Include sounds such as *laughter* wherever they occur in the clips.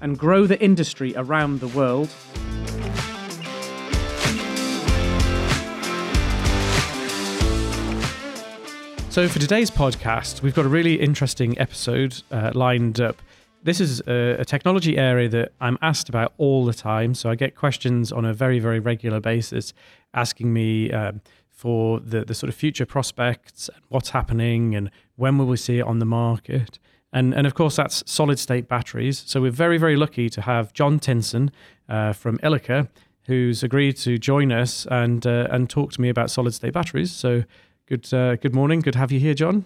and grow the industry around the world. So, for today's podcast, we've got a really interesting episode uh, lined up. This is a, a, technology area that I'm asked about all the time. So, I get questions on a very, very regular basis asking me um, for the, the sort of future prospects and what's happening and when will we see it on the market. And, and of course, that's solid state batteries. So we're very, very lucky to have John Tinson uh, from Ilika, who's agreed to join us and, uh, and talk to me about solid state batteries. So good, uh, good morning. Good to have you here, John.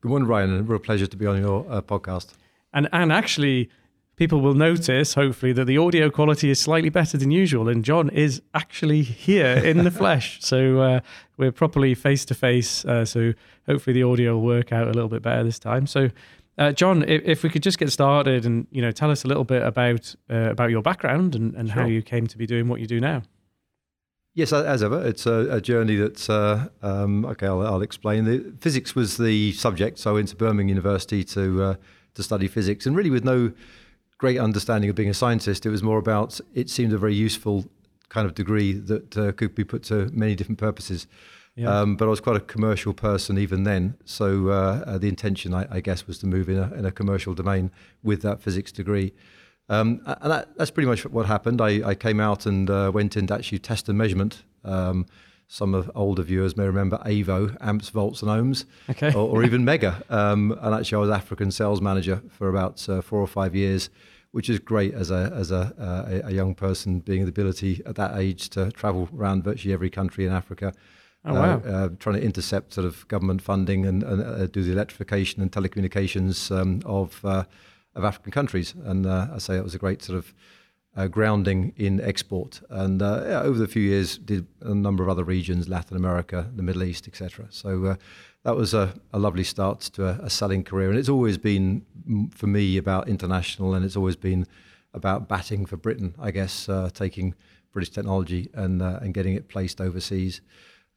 Good morning, Ryan. A real pleasure to be on your uh, podcast. And, and actually, people will notice, hopefully, that the audio quality is slightly better than usual. And John is actually here in the *laughs* flesh. So uh, we're properly face to face. So hopefully, the audio will work out a little bit better this time. So uh, John, if, if, we could just get started and you know tell us a little bit about uh, about your background and, and sure. how you came to be doing what you do now. Yes, as ever, it's a, a journey that's uh, um, okay. I'll, I'll, explain. The physics was the subject, so I went to Birmingham University to uh, to study physics, and really with no great understanding of being a scientist, it was more about. It seemed a very useful kind of degree that uh, could be put to many different purposes. Yeah. Um, but I was quite a commercial person even then. So uh, uh, the intention, I, I, guess, was to move in a, in a commercial domain with that physics degree. Um, and that, that's pretty much what happened. I, I came out and uh, went into actually test and measurement. Um, some of older viewers may remember AVO, amps, volts, and ohms, okay. or, or even *laughs* Megger. Um, and actually, I was African sales manager for about uh, four or five years, which is great as a as a, uh, a young person, being the ability at that age to travel around virtually every country in Africa Oh, wow. Uh, uh, trying to intercept sort of government funding and, and uh, do the electrification and telecommunications um, of uh, of African countries. And uh, I say it was a great sort of uh, grounding in export. And yeah, over the few years, did a number of other regions, Latin America, the Middle East, etc. So that was a, a, lovely start to a, a, selling career. And it's always been for me about international, and it's always been about batting for Britain. I guess taking British technology and and getting it placed overseas.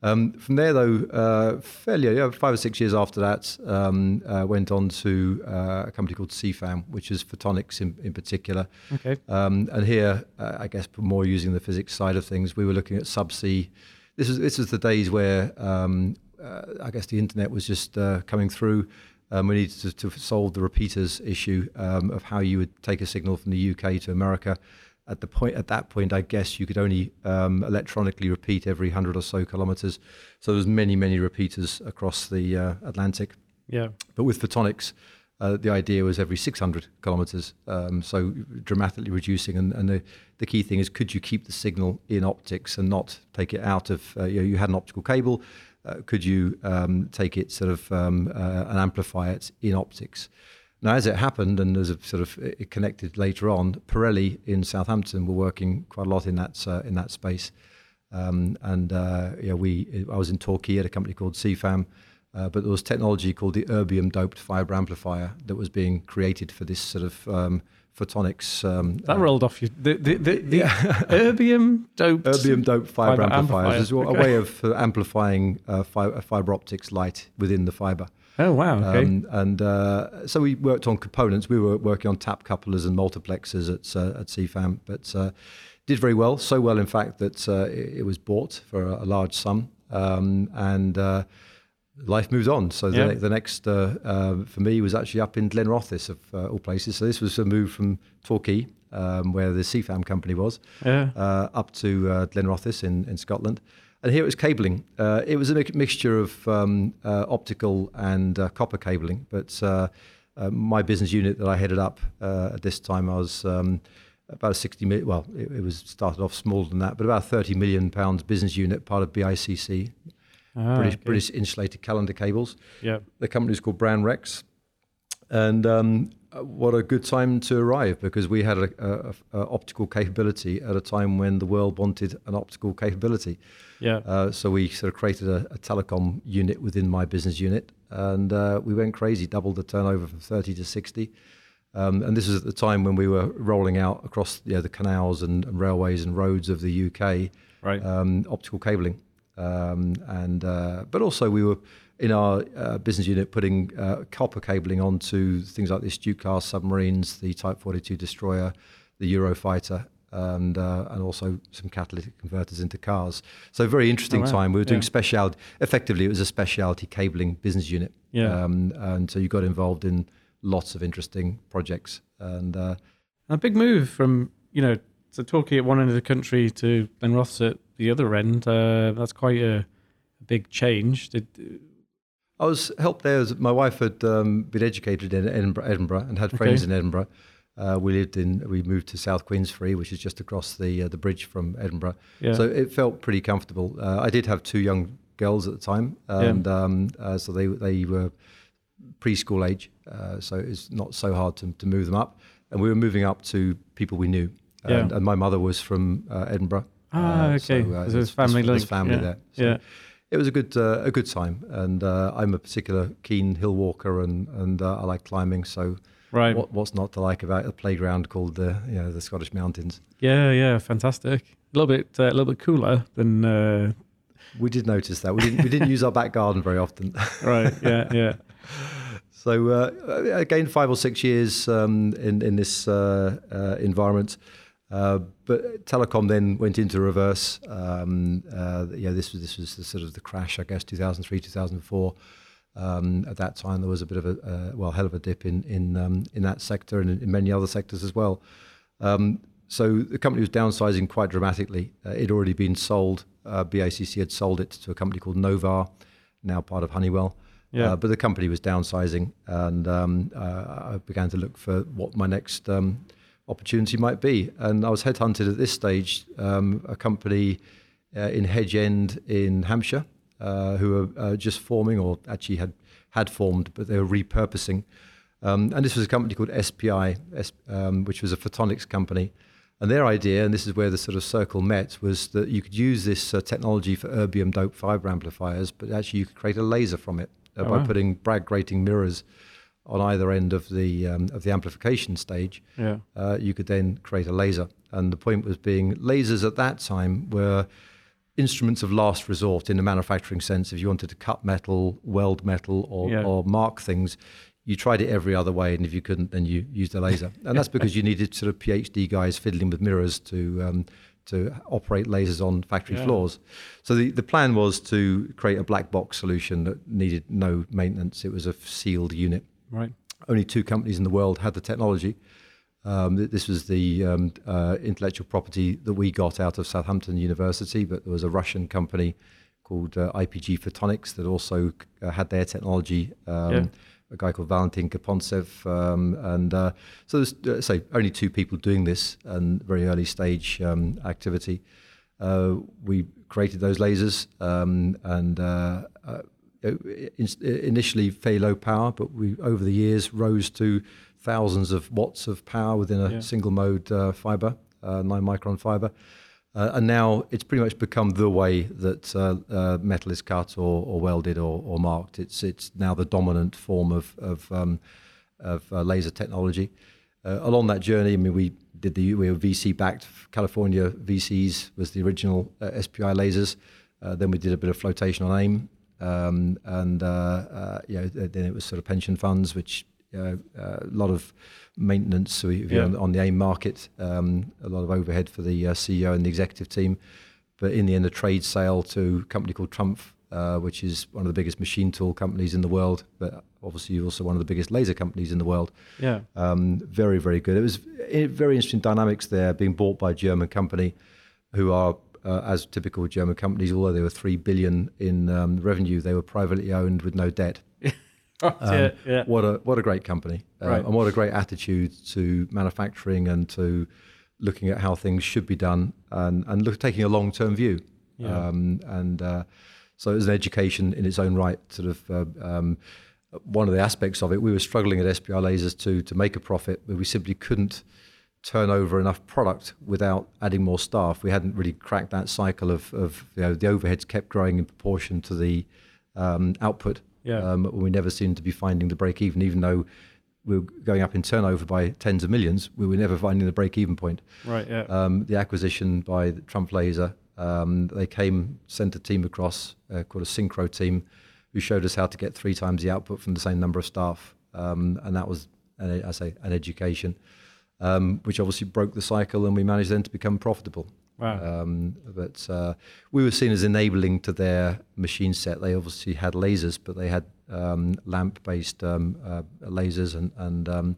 Um, from there, though, uh, fairly yeah, five or six years after that, um, uh, went on to uh, a company called SIFAM, which is photonics in, in particular. Okay. Um, and here, uh, I guess, more using the physics side of things, we were looking at subsea. This is this is the days where um, uh, I guess the internet was just uh, coming through. Um, we needed to, to, solve the repeaters issue um, of how you would take a signal from the UK to America at the point at that point, I guess you could only um, electronically repeat every hundred or so kilometers. So there's many many repeaters across the uh, Atlantic. Yeah. But with photonics, uh, the idea was every 600 kilometers, um, so dramatically reducing. And, and the, the, key thing is, could you keep the signal in optics and not take it out of? Uh, you, know, you, had an optical cable. Uh, could you um, take it sort of um, uh, and amplify it in optics? Now, as it happened, and as a sort of it connected later on, Pirelli in Southampton were working quite a lot in that uh, in that space. Um, and uh, yeah, we I was in Torquay at a company called SIFAM, uh, but there was technology called the erbium doped fiber amplifier that was being created for this sort of um, photonics. Um, that rolled off you. The, the, the, the *laughs* erbium doped erbium doped fiber, fiber amplifiers amplifier. is okay. a way of uh, amplifying uh, fiber, fiber optics light within the fiber. Oh wow! Okay. Um, and uh, so we worked on components. We were working on tap couplers and multiplexers at uh, at SIFAM, but uh, did very well. So well, in fact, that uh, it, it, was bought for a, a large sum, um, and uh, life moved on. So the, yeah. the next uh, for me was actually up in Glenrothes of all places. So this was a move from Torquay, um, where the SIFAM company was, yeah. up to Glenrothes in in Scotland. And here it was cabling. Uh, it was a mixture of um, uh, optical and uh, copper cabling. But uh, uh, my business unit that I headed up uh, at this time, I was um, about a 60 million, well, it, it, was started off smaller than that, but about 30 million pounds business unit, part of BICC, ah, British, okay. British Insulated Callender Cables. Yeah. The company is called Brand Rex. And um, what a good time to arrive because we had a, a, a, optical capability at a time when the world wanted an optical capability. Yeah. Uh, so we sort of created a, a, telecom unit within my business unit, and uh, we went crazy, doubled the turnover from 30 to 60. Um, and this was at the time when we were rolling out across you know, the canals and, and, railways and roads of the UK, right. um, optical cabling. Um, and uh, but also we were in our uh, business unit putting uh, copper cabling onto things like the Stuka submarines, the Type 42 destroyer, the Eurofighter, and uh, and also some catalytic converters into cars. So very interesting oh, wow. time. We were doing yeah. specialty. Effectively, it was a specialty cabling business unit. Yeah. Um, and so you got involved in lots of interesting projects. And uh, a big move from you know to Torquay at one end of the country to Glenrothes at the other end. Uh, that's quite a, a big change. Did I was helped there. As my wife had um, been educated in Edinburgh, Edinburgh and had friends okay. in Edinburgh. Uh, we lived in. We moved to South Queensferry, which is just across the uh, the bridge from Edinburgh. Yeah. So it felt pretty comfortable. Uh, I did have two young girls at the time, and yeah. um, uh, so they they were preschool age. Uh, so it's not so hard to, to move them up. And we were moving up to people we knew. And, yeah. and my mother was from uh, Edinburgh. Ah, okay. So, so family link. family yeah. there. So yeah it was a good uh, a good time, and uh, I'm a particular keen hill walker, and and uh, I like climbing. So, right, what, what's not to like about a playground called the you know the Scottish Mountains? Yeah, yeah, fantastic. A little bit uh, a little bit cooler than. Uh, we did notice that we didn't we didn't use our back garden very often. *laughs* right. Yeah. Yeah. *laughs* So uh, again, five or six years um, in in this environment. Uh, but telecom then went into reverse. Um, uh, yeah, this was this was the sort of the crash, I guess, 2003, 2004. Um, at that time, there was a bit of a uh, well, hell of a dip in in um, in that sector and in, many other sectors as well. Um, so the company was downsizing quite dramatically. Uh, it had already been sold. Uh, BICC had sold it to a company called Novar, now part of Honeywell. Yeah. but the company was downsizing, and um, I began to look for what my next um, opportunity might be. And I was headhunted at this stage, um, a company uh, in Hedge End in Hampshire, uh, who were uh, just forming, or actually had had formed, but they were repurposing. Um, and this was a company called SPI, um, which was a photonics company. And their idea, and this is where the sort of circle met, was that you could use this uh, technology for erbium doped fiber amplifiers, but actually you could create a laser from it uh, oh, by wow. putting Bragg grating mirrors on either end of the um, of the amplification stage, yeah. uh, you could then create a laser. And the point was being lasers at that time were instruments of last resort in the manufacturing sense. If you wanted to cut metal, weld metal, or, yeah. or mark things, you tried it every other way, and if you couldn't, then you used a laser. And that's because you needed sort of PhD guys fiddling with mirrors to um, to operate lasers on factory yeah. floors. So the, the plan was to create a black box solution that needed no maintenance. It was a sealed unit. Right. Only two companies in the world had the technology. Um, this was the um, uh, intellectual property that we got out of Southampton University, but there was a Russian company called uh, IPG Photonics that also uh, had their technology. Um, yeah. A guy called Valentin Gapontsev, um, and uh, so there's uh, say only two people doing this and very early stage um, activity. Uh, we created those lasers, um, and uh, initially fairly low power, but we over the years rose to thousands of watts of power within a yeah. single mode uh, fiber, uh, nine micron fiber. Uh, and now it's pretty much become the way that uh, uh, metal is cut or, or welded or, or, marked. It's it's now the dominant form of of, um, of laser technology. along that journey, I mean, we did the we were VC backed. California VCs was the original SPI lasers. then we did a bit of flotation on AIM, um, and uh, uh, yeah, then it was sort of pension funds, which uh, a lot of maintenance so yeah. on, on, the AIM market, um, a lot of overhead for the CEO and the executive team. But in the end, a trade sale to a company called Trumpf, uh, which is one of the biggest machine tool companies in the world, but obviously also one of the biggest laser companies in the world. Yeah. Um, very, very good. It was very interesting dynamics there, being bought by a German company who are uh, as typical German companies, although they were three billion in um, revenue, they were privately owned with no debt. Um, yeah, yeah. What a what a great company, uh, right. and what a great attitude to manufacturing and to looking at how things should be done, and and look, taking a long term view. Yeah. Um, and uh, so it was an education in its own right, sort of. Uh, um, one of the aspects of it, we were struggling at SPI Lasers to to make a profit, but we simply couldn't turn over enough product without adding more staff. We hadn't really cracked that cycle of, of you know, the overheads kept growing in proportion to the um, output. Yeah. Um, we never seemed to be finding the break even, even though we were going up in turnover by tens of millions. We were never finding the break even point. Right. Yeah. Um, the acquisition by Trumpf Laser, um, they came, sent a team across uh, called a Synchro team, who showed us how to get three times the output from the same number of staff, um, and that was, an, I say, an education um, which obviously broke the cycle, and we managed then to become profitable. Wow. Um, but uh, we were seen as enabling to their machine set. They obviously had lasers, but they had um, lamp-based um, uh, lasers, and, and um,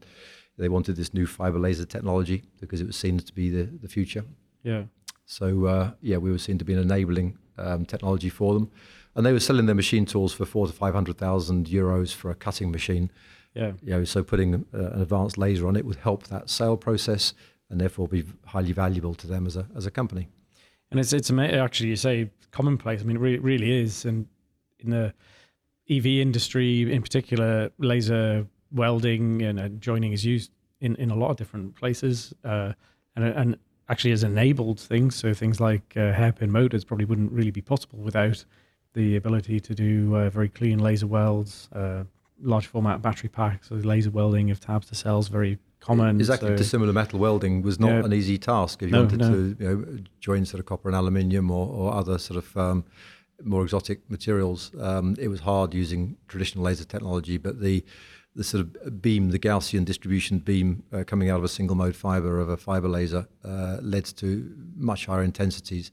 they wanted this new fiber laser technology because it was seen to be the, the future. yeah. So uh, yeah, we were seen to be an enabling um, technology for them, and they were selling their machine tools for four to five hundred thousand euros for a cutting machine. Yeah. You know, so putting uh, an advanced laser on it would help that sale process, and therefore be highly valuable to them as a as a company. And it's it's actually you say commonplace. I mean, it really, really is. And in the EV industry, in particular, laser welding and joining is used in, in a lot of different places, uh, and and actually has enabled things. So things like uh, hairpin motors probably wouldn't really be possible without the ability to do uh, very clean laser welds, uh, large format battery packs, so laser welding of tabs to cells very common. Exactly, so- dissimilar metal welding was not Yeah. an easy task. If you No, wanted no. to you know, join sort of copper and aluminium or, or other sort of um, more exotic materials, um, it was hard using traditional laser technology. But the the sort of beam, the Gaussian distribution beam uh, coming out of a single mode fiber of a fiber laser uh, led to much higher intensities.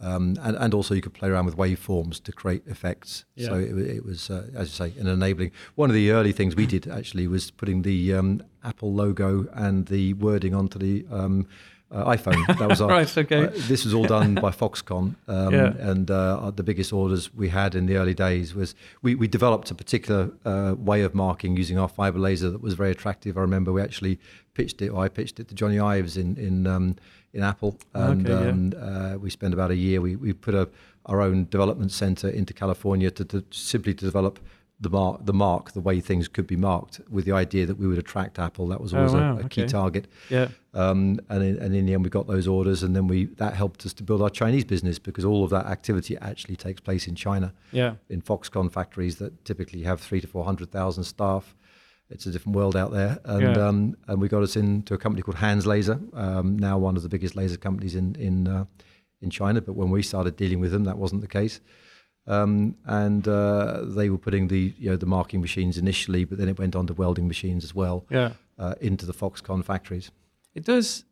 Um, and, and also you could play around with waveforms to create effects. So it, it was, uh, as you say, an enabling. One of the early things we did actually was putting the um, Apple logo and the wording onto the um, uh, iPhone. That was *laughs* our, Right, okay. uh, this was all done by Foxconn, um, Yeah. and uh, the biggest orders we had in the early days was we, we developed a particular uh, way of marking using our fiber laser that was very attractive. I remember we actually pitched it, or I pitched it to Johnny Ives in in um, in Apple, and Okay, yeah. um, uh, we spent about a year. We we put a, our own development center into California to, to simply to develop. The mark, the mark, the way things could be marked, with the idea that we would attract Apple. That was Oh, always wow, a, a key target. yeah. Um, and, in, and in the end, we got those orders, and then we that helped us to build our Chinese business because all of that activity actually takes place in China, Yeah. in Foxconn factories that typically have three to four hundred thousand staff. It's a different world out there, and Yeah. um, and we got us into a company called Han's Laser, um, now one of the biggest laser companies in in uh, in China. But when we started dealing with them, that wasn't the case. Um, and uh, they were putting the you know the marking machines initially, but then it went on to welding machines as well Yeah. uh, into the Foxconn factories. It does.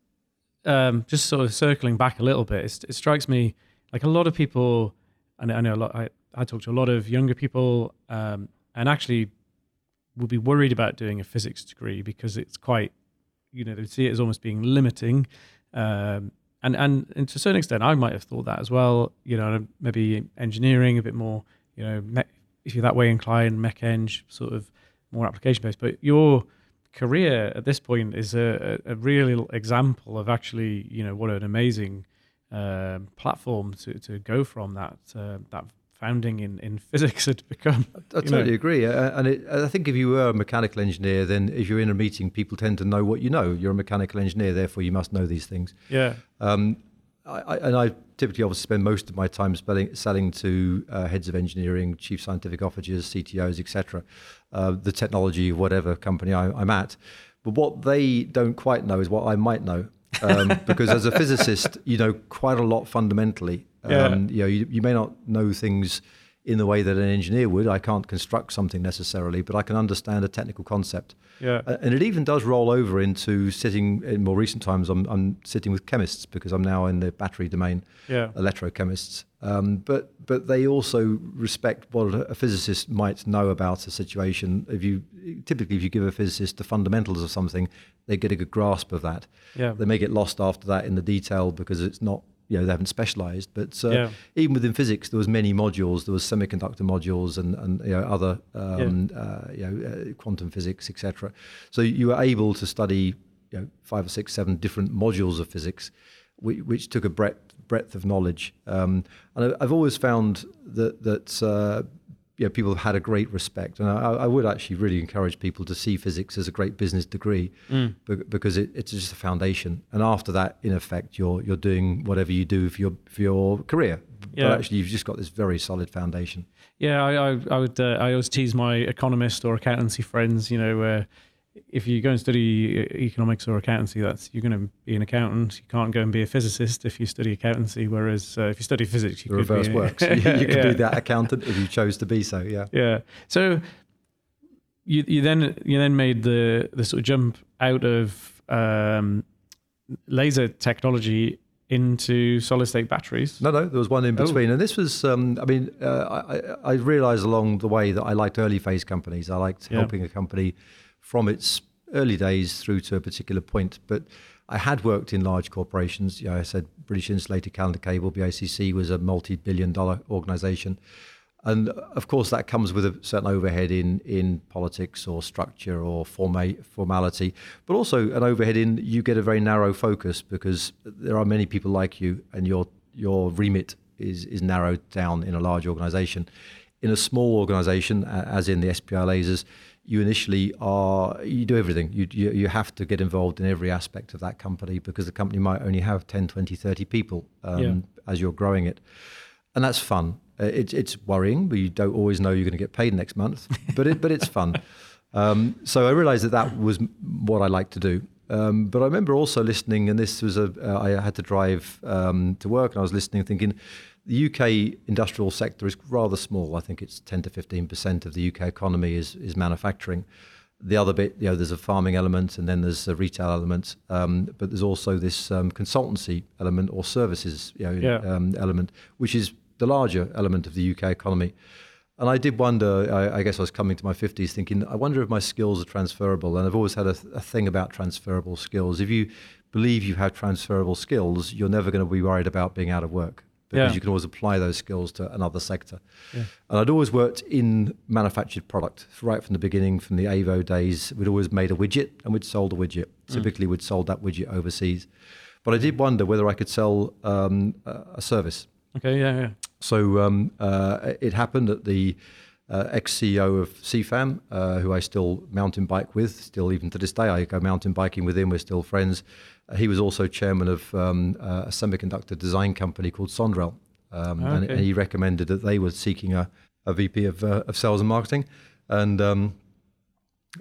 Um, just sort of circling back a little bit, it's, it strikes me like a lot of people, and I know a lot. I, I talk to a lot of younger people, um, and actually would be worried about doing a physics degree because it's quite, you know, they see it as almost being limiting. Um, and, and and to a certain extent, I might have thought that as well. You know, maybe engineering a bit more. You know, me- if you're that way inclined, mech eng, sort of more application based. But your career at this point is a, a, real example of actually, you know, what an amazing um, platform to, to go from that uh, that founding in, in *laughs* physics had become. I you totally know. agree. Uh, and it, I think if you were a mechanical engineer, then if you're in a meeting, people tend to know what you know. You're a mechanical engineer, therefore you must know these things. Yeah, Um, I, I, and I typically obviously spend most of my time spelling, selling to uh, heads of engineering, chief scientific officers, CTOs, etc. Uh, the technology of whatever company I, I'm at. But what they don't quite know is what I might know. um, *laughs* because as a physicist, you know quite a lot fundamentally. Yeah. Um, you know, you, you may not know things in the way that an engineer would. I can't construct something necessarily, but I can understand a technical concept. yeah, and it even does roll over into sitting in more recent times. I'm, I'm sitting with chemists because I'm now in the battery domain, yeah, electrochemists. Um, but but they also respect what a physicist might know about a situation. If you typically if you give a physicist the fundamentals of something, they get a good grasp of that. yeah, They may get lost after that in the detail because it's not you know they haven't specialized. But uh, Yeah. even within physics, there was many modules. There was semiconductor modules and and you know, other um, uh, you know uh, quantum physics, etc. So you were able to study you know five or six, seven different modules of physics, which, which took a breadth breadth of knowledge. Um, and I've always found that that uh, yeah, people have had a great respect, and I, I, would actually really encourage people to see physics as a great business degree mm. because it, it's just a foundation. And after that, in effect, you're you're doing whatever you do for your for your career. Yeah. But actually, you've just got this very solid foundation. Yeah, I I, I would uh, I always tease my economist or accountancy friends. You know, uh, if you go and study economics or accountancy, that's you're going to be an accountant. You can't go and be a physicist if you study accountancy. Whereas uh, if you study physics, you the could reverse be, works. *laughs* you, you could yeah. be that accountant if you chose to be so. Yeah. Yeah. So you you then you then made the the sort of jump out of um, laser technology into solid state batteries? No, no, there was one in oh. between. Oh. And this was, um, I mean, uh, I, I, realized along the way that I liked early phase companies. I liked yeah. helping a company from its early days through to a particular point. But I had worked in large corporations. Know, I said British Insulated Callender Cable, BICC, was a multi-billion dollar organization. And of course, that comes with a certain overhead in, in politics or structure or forma- formality, but also an overhead in you get a very narrow focus because there are many people like you, and your your remit is is narrowed down in a large organization. In a small organization, as in the SPI lasers, you initially are you do everything. You, you, you have to get involved in every aspect of that company because the company might only have 10 20 30 people um, yeah. as you're growing it. And that's fun. Uh, it, it's worrying but you don't always know you're going to get paid next month *laughs* but it but it's fun. Um, so I realized that that was what I like to do. Um, but I remember also listening, and this was a uh, I had to drive um, to work, and I was listening, thinking, the UK industrial sector is rather small. I think it's 10 to 15 percent of the UK economy is is manufacturing. The other bit, you know, there's a farming element and then there's a retail element, um, but there's also this um, consultancy element or services you know, yeah. um, element, which is the larger element of the UK economy. And I did wonder, I, I, guess I was coming to my 50s thinking, I wonder if my skills are transferable. And I've always had a, a thing about transferable skills. If you believe you have transferable skills, you're never going to be worried about being out of work because yeah. you can always apply those skills to another sector. Yeah. And I'd always worked in manufactured product right from the beginning, from the Avo days. We'd always made a widget and we'd sold a widget. Mm. Typically, we'd sold that widget overseas. But I did wonder whether I could sell um, a service. Okay, yeah, yeah. So um, uh, it happened that the uh, ex CEO of SIFAM, uh, who I still mountain bike with, still even to this day, I go mountain biking with him. We're still friends. Uh, he was also chairman of um, uh, a semiconductor design company called Sondrel, um, okay. and, and, he recommended that they were seeking a, a VP of, uh, of sales and marketing, and um,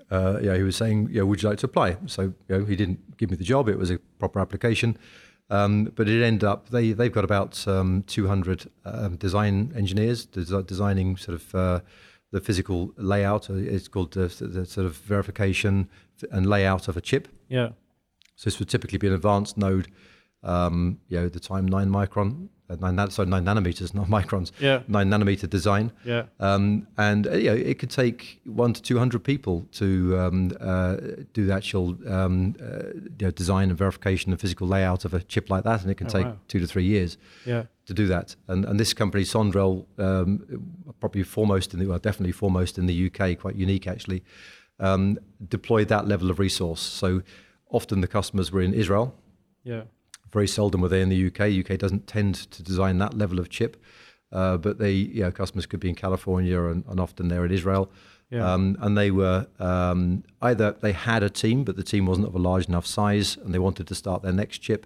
uh, yeah, he was saying, yeah, would you like to apply? So you know, he didn't give me the job; it was a proper application. Um, but it ended up they they've got about um, 200 um, design engineers des- designing sort of uh, the physical layout. It's called the, the, sort of verification and layout of a chip. Yeah. So this would typically be an advanced node, um, you know, the time nine micron, uh, nine sorry nine nanometers, *laughs* not microns. Yeah. Nine nanometer design. Yeah. Um, and uh, you know, it could take one to two hundred people to um, uh, do the actual um, uh, you know, design and verification and physical layout of a chip like that, and it can oh, take wow. two to three years. Yeah. To do that, and and this company Sondrel, um, probably foremost in the well, definitely foremost in the UK, quite unique actually, um, deployed that level of resource. So often the customers were in Israel. Yeah. Very seldom were they in the UK. UK doesn't tend to design that level of chip, uh, but they, you know, customers could be in California and, and often they're in Israel. Yeah. Um, and they were um, either they had a team, but the team wasn't of a large enough size, and they wanted to start their next chip,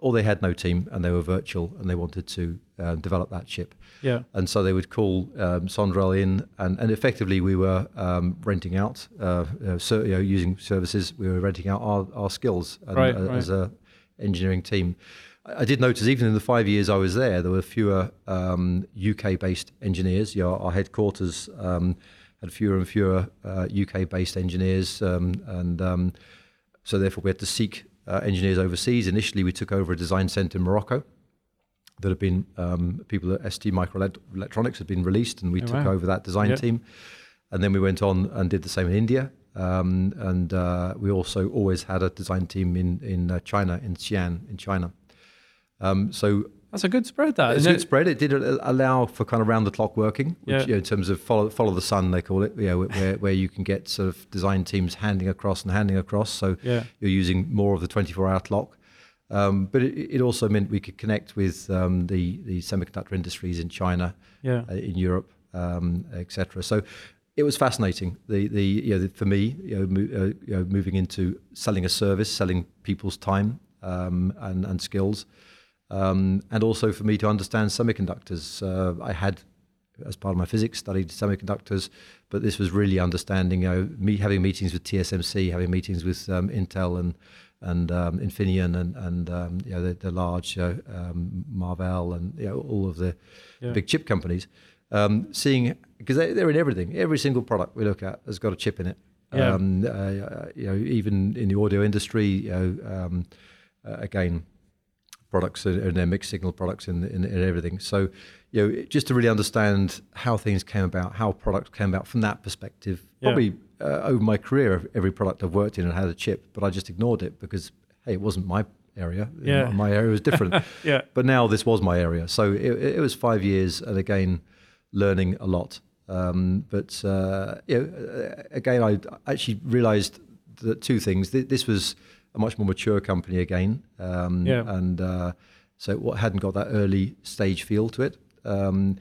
or they had no team and they were virtual and they wanted to uh, develop that chip. Yeah. And so they would call um, Sondrel in, and, and effectively we were um, renting out, uh, uh, so, you know, using services. We were renting out our, our skills and, right, uh, right. as a engineering team. I, did notice even in the five years I was there, there were fewer um, UK-based engineers. You know, our headquarters um, had fewer and fewer UK-based uh, engineers, um, and um, so therefore we had to seek uh, engineers overseas. Initially, we took over a design center in Morocco that had been um, people at ST Microelectronics had been released, and we oh, took wow. over that design team. And then we went on and did the same in India. Um, and uh, we also always had a design team in in uh, China, in Xi'an, in China. Um, so that's a good spread. That it's a good it? spread. It did allow for kind of round the clock working, which yeah. you know, in terms of follow follow the sun they call it. You know, where where you can get sort of design teams handing across and handing across. So yeah. you're using more of the 24 hour clock. Um, but it, it, also meant we could connect with um, the the semiconductor industries in China, yeah. uh, in Europe, um, etc. So it was fascinating. The the you know for me you know, mo- uh, you know moving into selling a service, selling people's time um, and and skills, um, and also for me to understand semiconductors. Uh, I had as part of my physics studied semiconductors, but this was really understanding. You know, me having meetings with TSMC, having meetings with um, Intel and and um, Infineon and and um, you know the, the large uh, um, Marvell and you know all of the Yeah. big chip companies, um, seeing because they, they're in everything. Every single product we look at has got a chip in it. Yeah. Um, uh, you know, even in the audio industry, you know, um, uh, again, products and their mixed signal products in, in, in everything. So, you know, just to really understand how things came about, how products came about from that perspective. Yeah. Probably uh, over my career, every product I've worked in and had a chip, but I just ignored it because hey, it wasn't my area. Yeah. My- my area was different. *laughs* Yeah. but now this was my area. So it, it was five years, and again, learning a lot. Um, but uh, you know, uh, again, I actually realised that two things. This was a much more mature company again, um, Yeah. and uh, so what hadn't got that early stage feel to it. Um,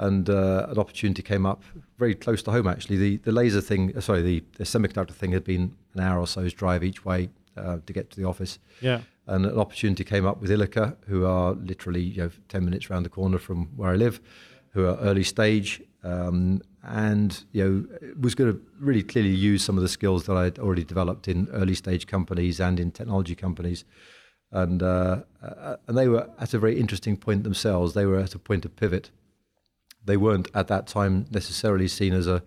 and uh, an opportunity came up very close to home. Actually, the the laser thing, uh, sorry, the, the semiconductor thing had been an hour or so's drive each way uh, to get to the office Yeah. and an opportunity came up with Ilika, who are literally you know ten minutes round the corner from where I live, who are early stage, um, and you know was going to really clearly use some of the skills that I'd already developed in early stage companies and in technology companies, and uh, uh, and they were at a very interesting point themselves. They were at a point of pivot. They weren't at that time necessarily seen as a,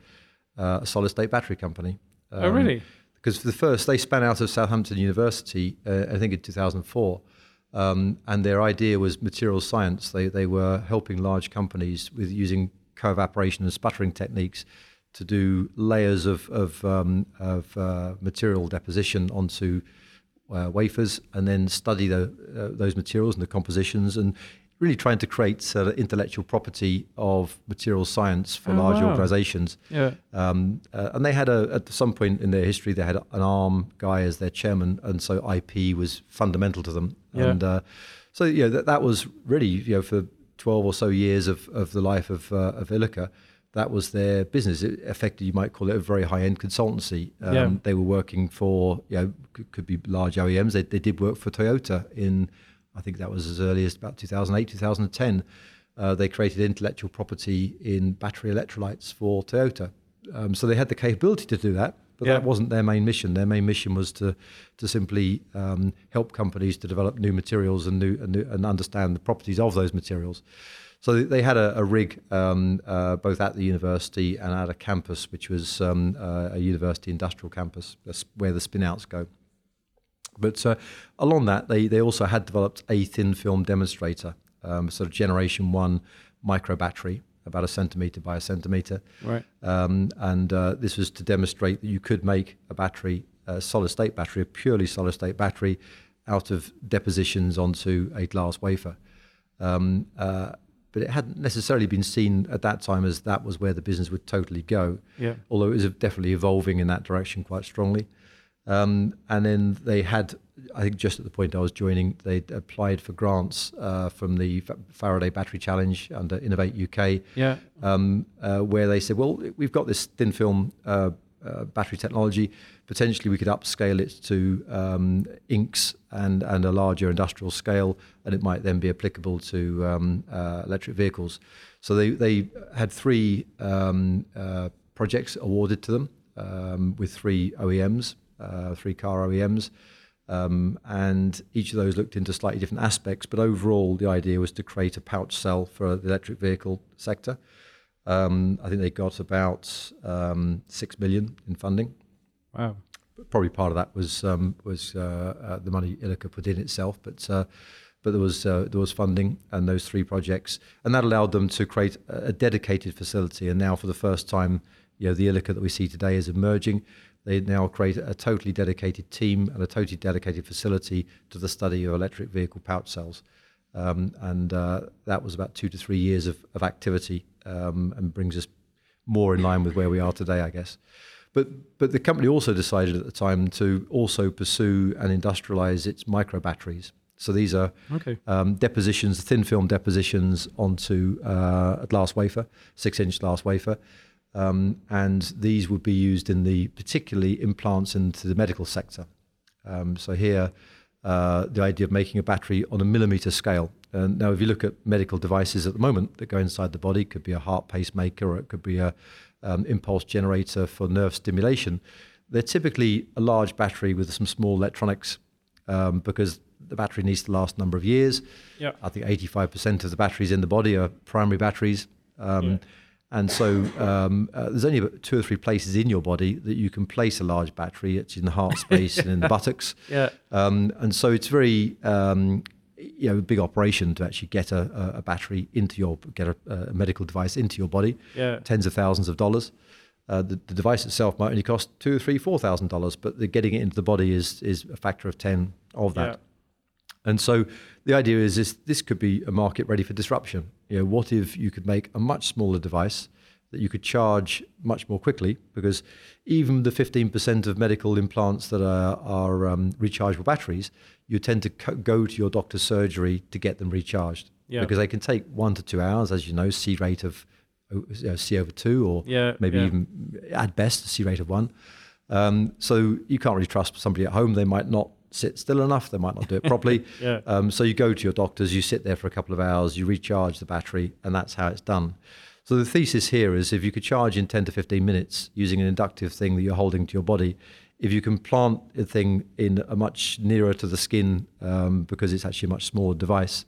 uh, a solid state battery company. oh, Um, really? because for the first they span out of Southampton University, uh, I think in 2004, um, and their idea was materials science. They they were helping large companies with using co-evaporation and sputtering techniques to do layers of of, um, of uh, material deposition onto uh, wafers, and then study the, uh, those materials and the compositions, and really trying to create sort of intellectual property of material science for Oh, large wow. organizations. Yeah. Um, uh, and they had a at some point in their history they had an ARM guy as their chairman, and so IP was fundamental to them. Yeah. And uh, so you know that that was really you know for twelve or so years of, of the life of uh, of Ilika, that was their business. It, affected, you might call it a very high end consultancy. Um, Yeah. They were working for you know could, could be large OEMs. They they did work for Toyota in I think that was as early as about 2008 2010. Uh, they created intellectual property in battery electrolytes for Toyota. Um, so they had the capability to do that, but Yeah. that wasn't their main mission. Their main mission was to to simply um, help companies to develop new materials and new, and new and understand the properties of those materials. So they- had a, a rig um, uh, both at the university and at a campus, which was um, uh, a university industrial campus, that's where the spinouts go. But uh, along that, they, they also had developed a thin film demonstrator, um, sort of generation one micro battery, about a centimeter by a centimeter. Right. Um, and uh, this was to demonstrate that you could make a battery, a solid state battery, a purely solid state battery, out of depositions onto a glass wafer. Um, uh, but it hadn't necessarily been seen at that time as that was where the business would totally go Yeah. although it was definitely evolving in that direction quite strongly. Um, and then they had, I think, just at the point I was joining, they applied for grants uh, from the Faraday Battery Challenge under Innovate UK, Yeah. um, uh, where they said, well, we've got this thin film uh, uh, battery technology. Potentially, we could upscale it to um, inks and, and a larger industrial scale, and it might then be applicable to um, uh, electric vehicles. So they, they had three um, uh, projects awarded to them um, with three OEMs, uh, three car OEMs. Um, and each of those looked into slightly different aspects, but overall, the idea was to create a pouch cell for the electric vehicle sector. Um, I think they got about um, six million in funding. Wow. Probably part of that was um, was uh, uh, the money Ilika put in itself, but uh, but there was uh, there was funding and those three projects, and that allowed them to create a a dedicated facility. And now, for the first time, you know, the Ilika that we see today is emerging. They now create a totally dedicated team and a totally dedicated facility to the study of electric vehicle pouch cells. Um, and uh, that was about two to three years of, of activity um, and brings us more in line with where we are today, I guess. But but the company also decided at the time to also pursue and industrialize its micro batteries. So these are Okay. um, depositions, thin film depositions onto uh, a glass wafer, six inch glass wafer. Um, and these would be used in the particularly implants into the medical sector. Um, so here, uh, the idea of making a battery on a millimeter scale. And now, if you look at medical devices at the moment that go inside the body, it could be a heart pacemaker or it could be a um, impulse generator for nerve stimulation. They're typically a large battery with some small electronics um, because the battery needs to last a number of years. Yeah. I think 85% of the batteries in the body are primary batteries. Um, Yeah. And so um, uh, there's only about two or three places in your body that you can place a large battery. It's in the heart *laughs* space and in the buttocks. Yeah. Um, and so it's very, um, you know, a big operation to actually get a, a- a battery into your, get a, a medical device into your body, Yeah. tens of thousands of dollars. Uh, the, the device itself might only cost two, three, four thousand dollars, but the getting it into the body is is a factor of ten of that. Yeah. And so the idea is this, this could be a market ready for disruption. You know, what if you could make a much smaller device that you could charge much more quickly? Because even the 15% of medical implants that are, are um, rechargeable batteries, you tend to co- go to your doctor's surgery to get them recharged. Yeah. Because they can take one to two hours, as you know, C rate of uh, you know, C over two, or Yeah, maybe yeah. even at best a C rate of one. Um, so you can't really trust somebody at home. They might not sit still enough. They might not do it *laughs* properly. Yeah. Um, so you go to your doctors, you sit there for a couple of hours, you recharge the battery, and that's how it's done. So the thesis here is if you could charge in 10 to 15 minutes using an inductive thing that you're holding to your body, if you can plant a thing in a much nearer to the skin um, because it's actually a much smaller device,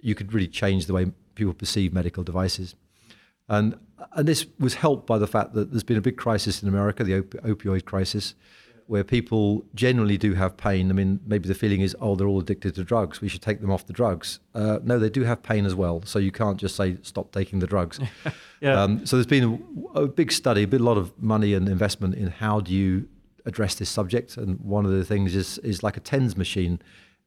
you could really change the way people perceive medical devices. And, and this was helped by the fact that there's been a big crisis in America, the op- opioid crisis, where people generally do have pain. I mean, maybe the feeling is, oh, they're all addicted to drugs. We should take them off the drugs. Uh, no, they do have pain as well. So you can't just say, stop taking the drugs. *laughs* Yeah. Um, so there's been a, a big study, a bit a lot of money and investment in how do you address this subject. And one of the things is is like a tens machine.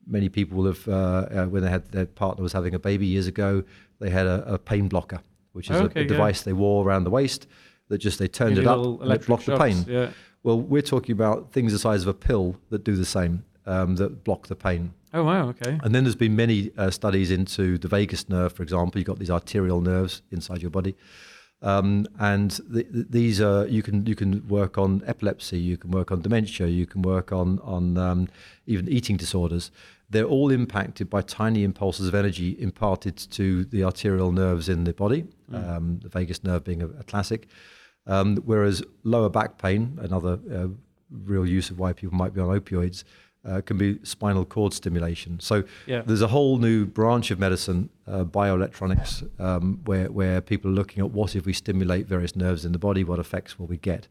Many people will have, uh, uh, when they had their partner was having a baby years ago, they had a, a pain blocker, which is Oh, a- okay, a, yeah. device they wore around the waist that just they turned it up and it blocked the pain. Yeah. Well, we're talking about things the size of a pill that do the same, um, that block the pain. Oh wow. Okay. And then there's been many uh, studies into the vagus nerve, for example. You've got these arterial nerves inside your body. Um, and th- th- these are you can you can work on epilepsy, you can work on dementia, you can work on on um, even eating disorders. They're all impacted by tiny impulses of energy imparted to the arterial nerves in the body. Um, the vagus nerve being a, a classic. Um, whereas lower back pain, another uh, real use of why people might be on opioids, uh, can be spinal cord stimulation. So Yeah. there's a whole new branch of medicine, uh, bioelectronics, um, where where people are looking at what if we stimulate various nerves in the body, what effects will we get?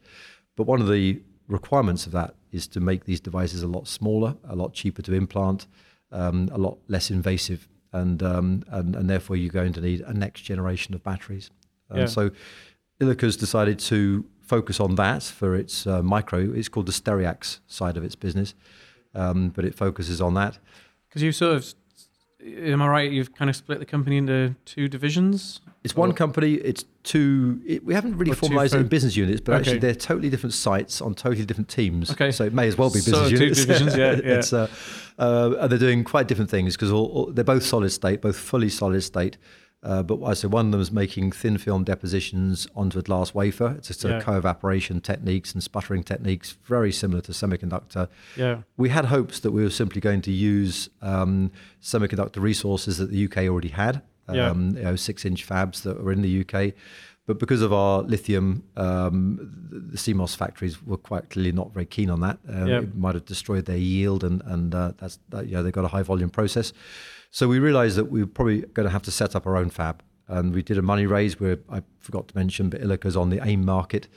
But one of the requirements of that is to make these devices a lot smaller, a lot cheaper to implant, um, a lot less invasive, and, um, and and therefore you're going to need a next generation of batteries. Yeah. so Ilika's decided to focus on that for its uh, micro. It's called the Stereax side of its business, um, but it focuses on that. Because you sort of, am I right? You've kind of split the company into two divisions. It's one company. It's two. It, we haven't really Or formalised it in business units, but Okay. actually they're totally different sites on totally different teams. Okay. So it may as well be business So business two units. divisions, yeah, *laughs* yeah. it's, uh, uh, and they're doing quite different things because they're both solid state, both fully solid state. Uh, but I say one of them is making thin film depositions onto a glass wafer. It's just a Yeah. co-evaporation techniques and sputtering techniques, very similar to semiconductor. Yeah. We had hopes that we were simply going to use um, semiconductor resources that the UK already had, Yeah. um, you know, six-inch fabs that were in the UK. But because of our lithium, um, the CMOS factories were quite clearly not very keen on that. Um, Yeah. It might have destroyed their yield, and and uh, that's that, you know they've got a high volume process. So we realised that we were probably going to have to set up our own fab, and we did a money raise. Where I forgot to mention, but Ilika's on the AIM market.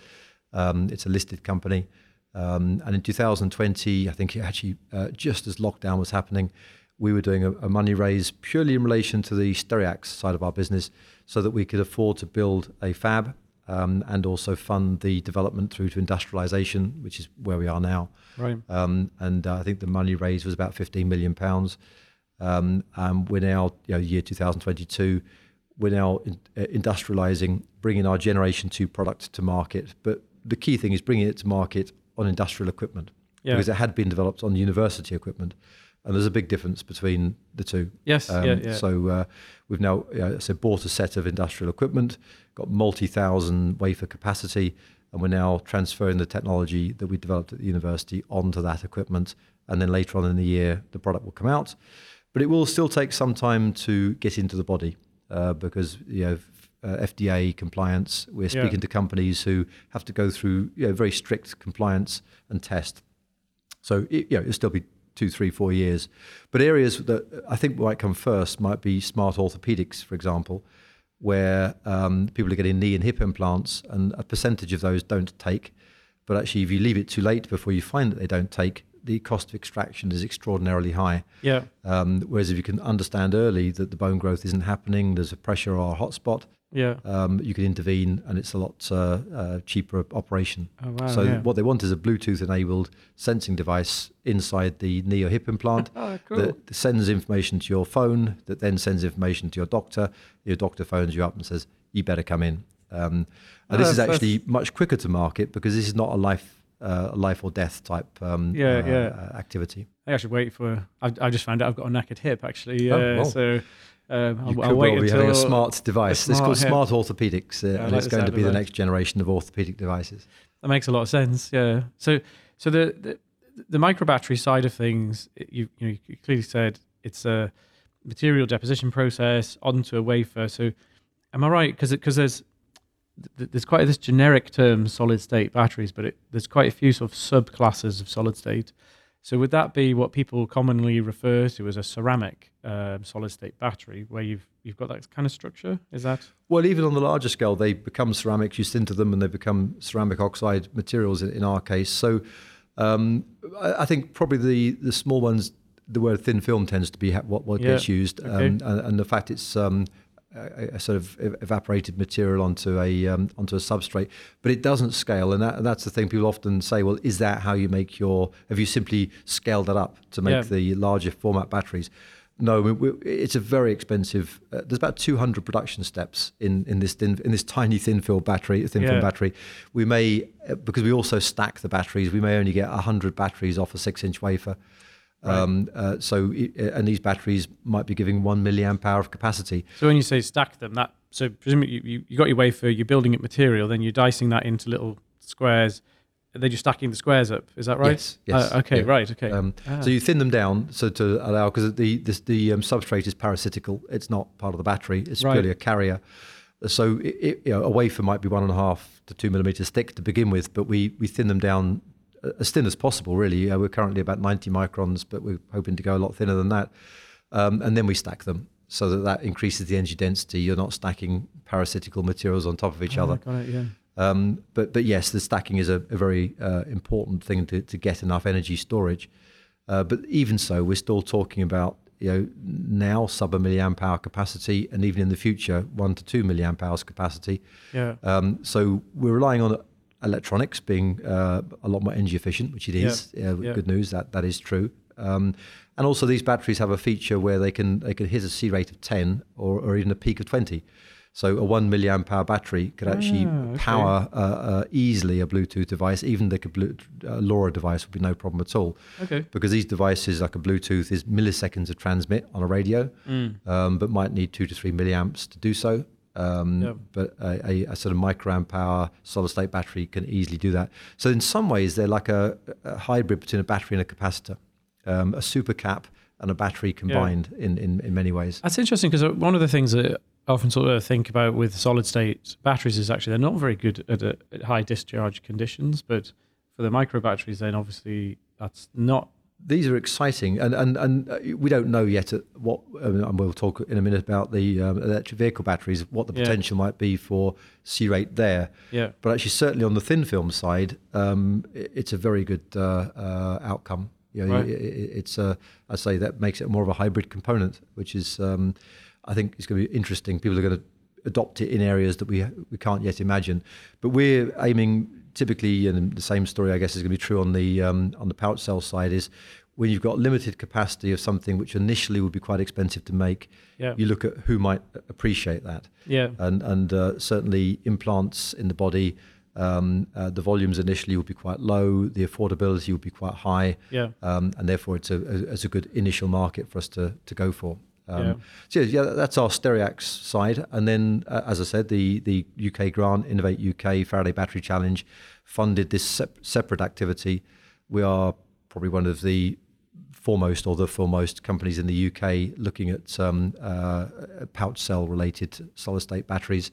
Um, it's a listed company. Um, and in 2020, I think it actually uh, just as lockdown was happening, we were doing a, a money raise purely in relation to the Stereax side of our business, so that we could afford to build a fab um, and also fund the development through to industrialization, which is where we are now. Right. Um, and uh, I think the money raise was about 15 million pounds. Um, and we're now, you know, year 2022, we're now in, uh, industrializing, bringing our Generation 2 product to market. But the key thing is bringing it to market on industrial equipment Yeah. because it had been developed on university equipment. and there's a big difference between the two. Yes, Um, yeah, yeah. So uh, we've now uh, so bought a set of industrial equipment, got multi-thousand wafer capacity, and we're now transferring the technology that we developed at the university onto that equipment. And then later on in the year, the product will come out, but it will still take some time to get into the body uh, because you know. Uh, FDA compliance. We're Yeah. speaking to companies who have to go through you know, very strict compliance and test. So it, you know, it'll still be two, three, four years. But areas that I think might come first might be smart orthopedics, for example, where um, people are getting knee and hip implants, and a percentage of those don't take. But actually, if you leave it too late before you find that they don't take, the cost of extraction is extraordinarily high. yeah, Um, whereas if you can understand early that the bone growth isn't happening, there's a pressure or a hotspot, yeah. um, you can intervene, and it's a lot uh, uh, cheaper operation. Oh wow. So yeah. what they want is a Bluetooth-enabled sensing device inside the knee or hip implant *laughs* Oh, cool. that sends information to your phone, that then sends information to your doctor. Your doctor phones you up and says, "You better come in." Um, and this Oh, is actually much quicker to market because this is not a life, uh, a life or death type um, Yeah, uh, yeah. uh, activity. I should wait for. I, I just found out I've got a knackered hip actually. Oh, Uh, well. So um, I'll, I'll wait well be having a smart device. it's smart called hip. smart orthopedics, uh, I and like it's going to be the next generation of orthopedic devices. That makes a lot of sense. Yeah. So so the the, the micro battery side of things, you you know you clearly said it's a material deposition process onto a wafer. So am I right? Because because there's th- there's quite this generic term solid state batteries, but it, there's quite a few sort of subclasses of solid state. So would that be what people commonly refer to as a ceramic um, solid state battery, where you've you've got that kind of structure? Is that Well, even on the larger scale, they become ceramics. You sinter them, and they become ceramic oxide materials. In, in our case, so um, I, I think probably the the small ones, the word thin film tends to be ha- what what Yeah, gets used, okay. um, and, and the fact it's um, a, a sort of evaporated material onto a um, onto a substrate, but it doesn't scale, and, that, and that's the thing. People often say, "Well, is that how you make your? Have you simply scaled that up to make Yeah. the larger format batteries?" No, we, we, it's a very expensive. Uh, there's about 200 production steps in in this thin, in this tiny thin film battery, thin Yeah. film battery. We may uh, because we also stack the batteries. We may only get 100 batteries off a six-inch wafer. Um, uh, so it, uh, and these batteries might be giving one milliamp hour of capacity. So when you say stack them, that so presumably you, you, you got your wafer, you're building it material, then you're dicing that into little squares, and then you're stacking the squares up. Is that right? Yes, yes, Uh, okay, yeah. right, okay. Um, Ah. So you thin them down so to allow because the this, the um, substrate is parasitical. It's not part of the battery. It's Right. purely a carrier. So it, it, you know, a wafer might be one and a half to two millimeters thick to begin with, but we we thin them down uh, as thin as possible. Really, uh, we're currently about 90 microns, but we're hoping to go a lot thinner than that. Um, and then we stack them so that that increases the energy density. You're not stacking parasitical materials on top of each Ah, other. got it, yeah. Um, but but yes, the stacking is a, a very uh, important thing to, to get enough energy storage. Uh, but even so, we're still talking about you know now sub a milliamp hour capacity, and even in the future, one to two milliamp hours capacity. Yeah. Um, so we're relying on electronics being uh, a lot more energy efficient, which it is. Yeah. Uh, Yeah. Good news that that is true. Um, and also, these batteries have a feature where they can they can hit a C rate of ten or, or even a peak of twenty. So a one milliamp hour battery could actually Ah, okay. power uh, uh, easily a Bluetooth device. Even the uh, LoRa device would be no problem at all Okay. because these devices, like a Bluetooth, is milliseconds to transmit on a radio, Mm. um, but might need two to three milliamps to do so. Um, Yep. But a, a, a sort of microamp power solid state battery can easily do that. So in some ways, they're like a, a hybrid between a battery and a capacitor, um, a super cap and a battery combined in, in, in many ways. That's interesting because one of the things that I often sort of think about with solid state batteries is actually they're not very good at, a, at high discharge conditions, but for the micro batteries, then obviously that's not. These are exciting, and and and uh, we don't know yet at what. um, And we'll talk in a minute about the um, electric vehicle batteries, what the Yeah. potential might be for C rate there. Yeah. But actually, certainly on the thin film side, um, i- it's a very good uh, uh, outcome. You know, Right. i- i- it's uh, I say that makes it more of a hybrid component, which is um, I think is going to be interesting. People are going to adopt it in areas that we we can't yet imagine. But we're aiming typically, and the same story I guess is going to be true on the um, on the pouch cell side is when you've got limited capacity of something which initially would be quite expensive to make. Yeah. You look at who might appreciate that Yeah. and and uh, certainly implants in the body Um, uh, the volumes initially would be quite low, the affordability would be quite high, Yeah. um, and therefore it's a, a, it's a good initial market for us to, to go for. Um, Yeah. So yeah, that's our Stereax side, and then uh, as I said, the the UK grant, Innovate UK, Faraday Battery Challenge, funded this sep- separate activity. We are probably one of the foremost or the foremost companies in the UK looking at um, uh, pouch cell related solid state batteries.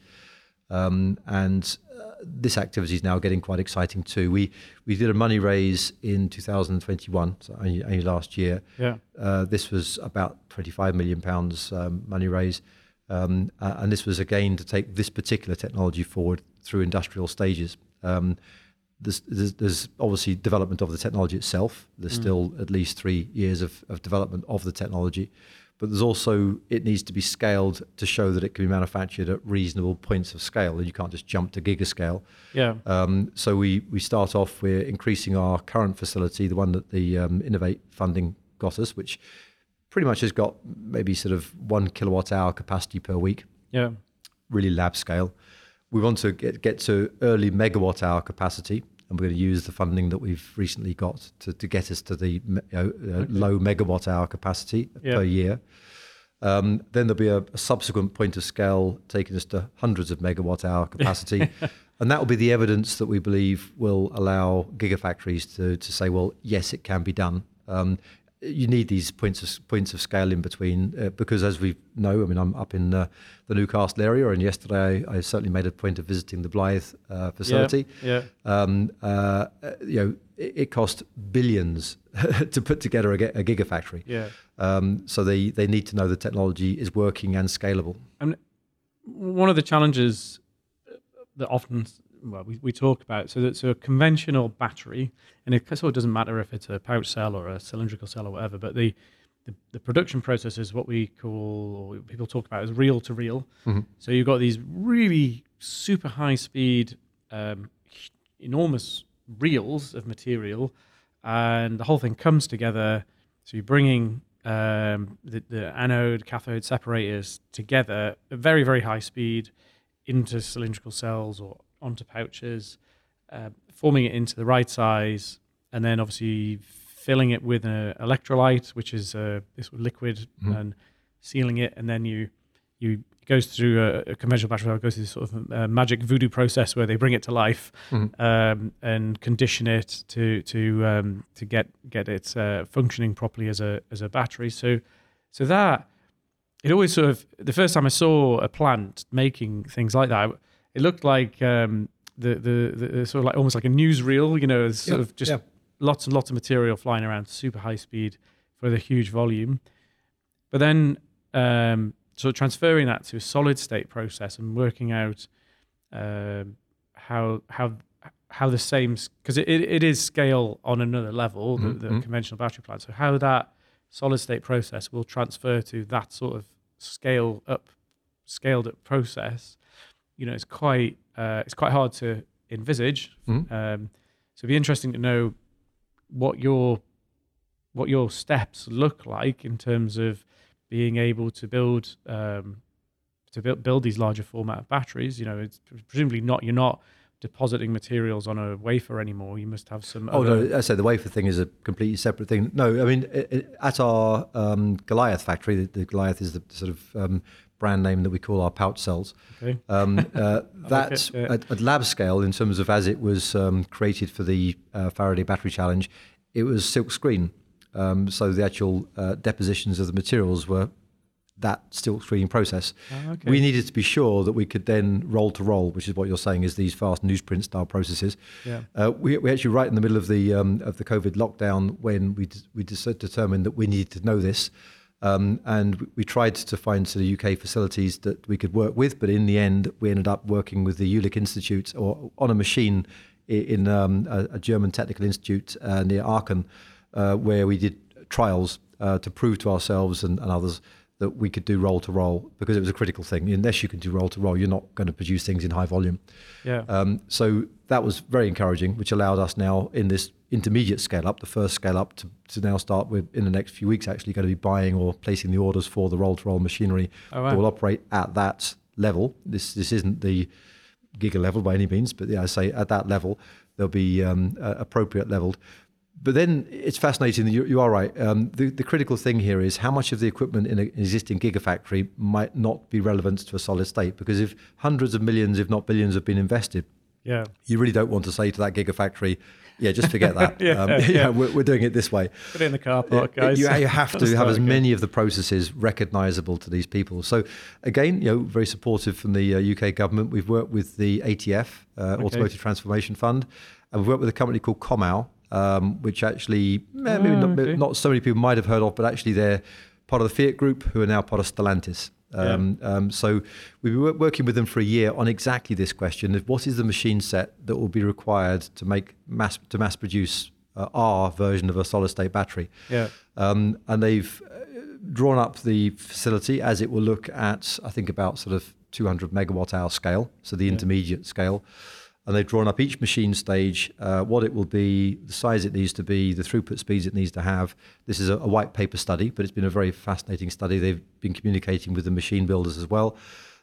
Um, and uh, this activity is now getting quite exciting too. We we did a money raise in 2021, so only, only last year. Yeah. Uh, this was about 25 million pounds um, money raise, um, and this was again to take this particular technology forward through industrial stages. Um, there's, there's, there's obviously development of the technology itself. There's still at least three years of, of development of the technology, but there's also it needs to be scaled to show that it can be manufactured at reasonable points of scale, and you can't just jump to gigascale. Yeah. Um, so we we start off. We're increasing our current facility, the one that the um, Innovate funding got us, which pretty much has got maybe sort of one kilowatt hour capacity per week, Yeah. really lab scale. We want to get get to early megawatt hour capacity, and we're going to use the funding that we've recently got to, to get us to the you know, uh, low megawatt hour capacity Yeah. per year. Um, then there'll be a, a subsequent point of scale taking us to hundreds of megawatt hour *laughs* capacity. and that will be the evidence that we believe will allow gigafactories to, to say, well, yes, it can be done. Um, you need these points of points of scale in between uh, because, as we know, I mean, I'm up in uh, the Newcastle area, and yesterday I, I certainly made a point of visiting the Blyth uh, facility. Yeah. Um, uh, uh, you know, it, it cost billions *laughs* to put together a, a gigafactory. Yeah. Um, so they, they need to know the technology is working and scalable. And one of the challenges that often well we, we talk about so that so a conventional battery and it sort of doesn't matter if it's a pouch cell or a cylindrical cell or whatever but the the, the production process is what we call or people talk about as reel to reel. So you've got these really super high speed um, enormous reels of material and the whole thing comes together. So you're bringing um, the, the anode cathode separators together at very very high speed into cylindrical cells or onto pouches, uh, forming it into the right size, and then obviously filling it with an electrolyte, which is uh, this liquid, and sealing it, and then you you goes through a, a conventional battery goes through this sort of uh, magic voodoo process where they bring it to life um, and condition it to to um, to get get it uh, functioning properly as a as a battery. So so that it always sort of the first time I saw a plant making things like that, it looked like um, the, the the sort of like almost like a newsreel, you know, sort Yeah, of just yeah. lots and lots of material flying around super high speed for the huge volume. But then um, sort of transferring that to a solid state process and working out um, how how how the same because it, it, is scale on another level the, the Mhm. conventional battery plant. So how that solid state process will transfer to that sort of scale up scaled up process you know it's quite uh, it's quite hard to envisage Mhm. um, so it'd be interesting to know what your what your steps look like in terms of being able to build um, to build, build these larger format batteries you know it's presumably not you're not depositing materials on a wafer anymore you must have some Oh other, no! I say the wafer thing is a completely separate thing. No, I mean i i at our um, Goliath factory, the, the Goliath is the sort of um, brand name that we call our pouch cells. okay Um, *laughs* uh, that yeah. at, at lab scale, in terms of as it was um, created for the uh, Faraday Battery Challenge, it was silk screen. Um, so the actual uh, depositions of the materials were that silk screening process. Ah, okay. We needed to be sure that we could then roll to roll, which is what you're saying is these fast newsprint style processes. yeah Uh, we, we actually right in the middle of the um, of the COVID lockdown when we d- we determined that we needed to know this, um, and we- tried to find sort of UK facilities that we could work with, but in the end we ended up working with the Jülich Institute or on a machine in um, a, a German technical institute uh, near Aachen, uh, where we did trials uh, to prove to ourselves and, and others that we could do roll to roll because it was a critical thing. Unless you can do roll to roll, you're not going to produce things in high volume. yeah Um, so that was very encouraging, which allowed us now in this intermediate scale up, the first scale up, to, to now start with in the next few weeks actually going to be buying or placing the orders for the roll to roll machinery Oh, wow. that will operate at that level. This this isn't the giga level by any means, but yeah, I say at that level, they'll be um, uh, appropriate leveled. But then it's fascinating. You, you are right. Um, the, the critical thing here is how much of the equipment in an existing gigafactory might not be relevant to a solid state. Because if hundreds of millions, if not billions, have been invested, yeah, you really don't want to say to that gigafactory, "Yeah, just forget that. *laughs* yeah, um, yeah. yeah, we're, we're doing it this way." Put it in the car park, guys. You, you have *laughs* to have as many of the processes recognisable to these people. So, again, you know, very supportive from the uh, UK government. We've worked with the ATF, uh, Okay. Automotive Transformation Fund, and we've worked with a company called Comau, um, which actually eh, maybe Ah, not, okay. not so many people might have heard of, but actually they're part of the Fiat Group, who are now part of Stellantis. Um, um, so we've been working with them for a year on exactly this question: of what is the machine set that will be required to make mass to mass produce uh, our version of a solid state battery? Yeah, Um, and they've uh, drawn up the facility as it will look at, I think, about sort of 200 megawatt hour scale, so the Yeah. intermediate scale. And they've drawn up each machine stage, uh, what it will be, the size it needs to be, the throughput speeds it needs to have. This is a, a white paper study, but it's been a very fascinating study. They've been communicating with the machine builders as well,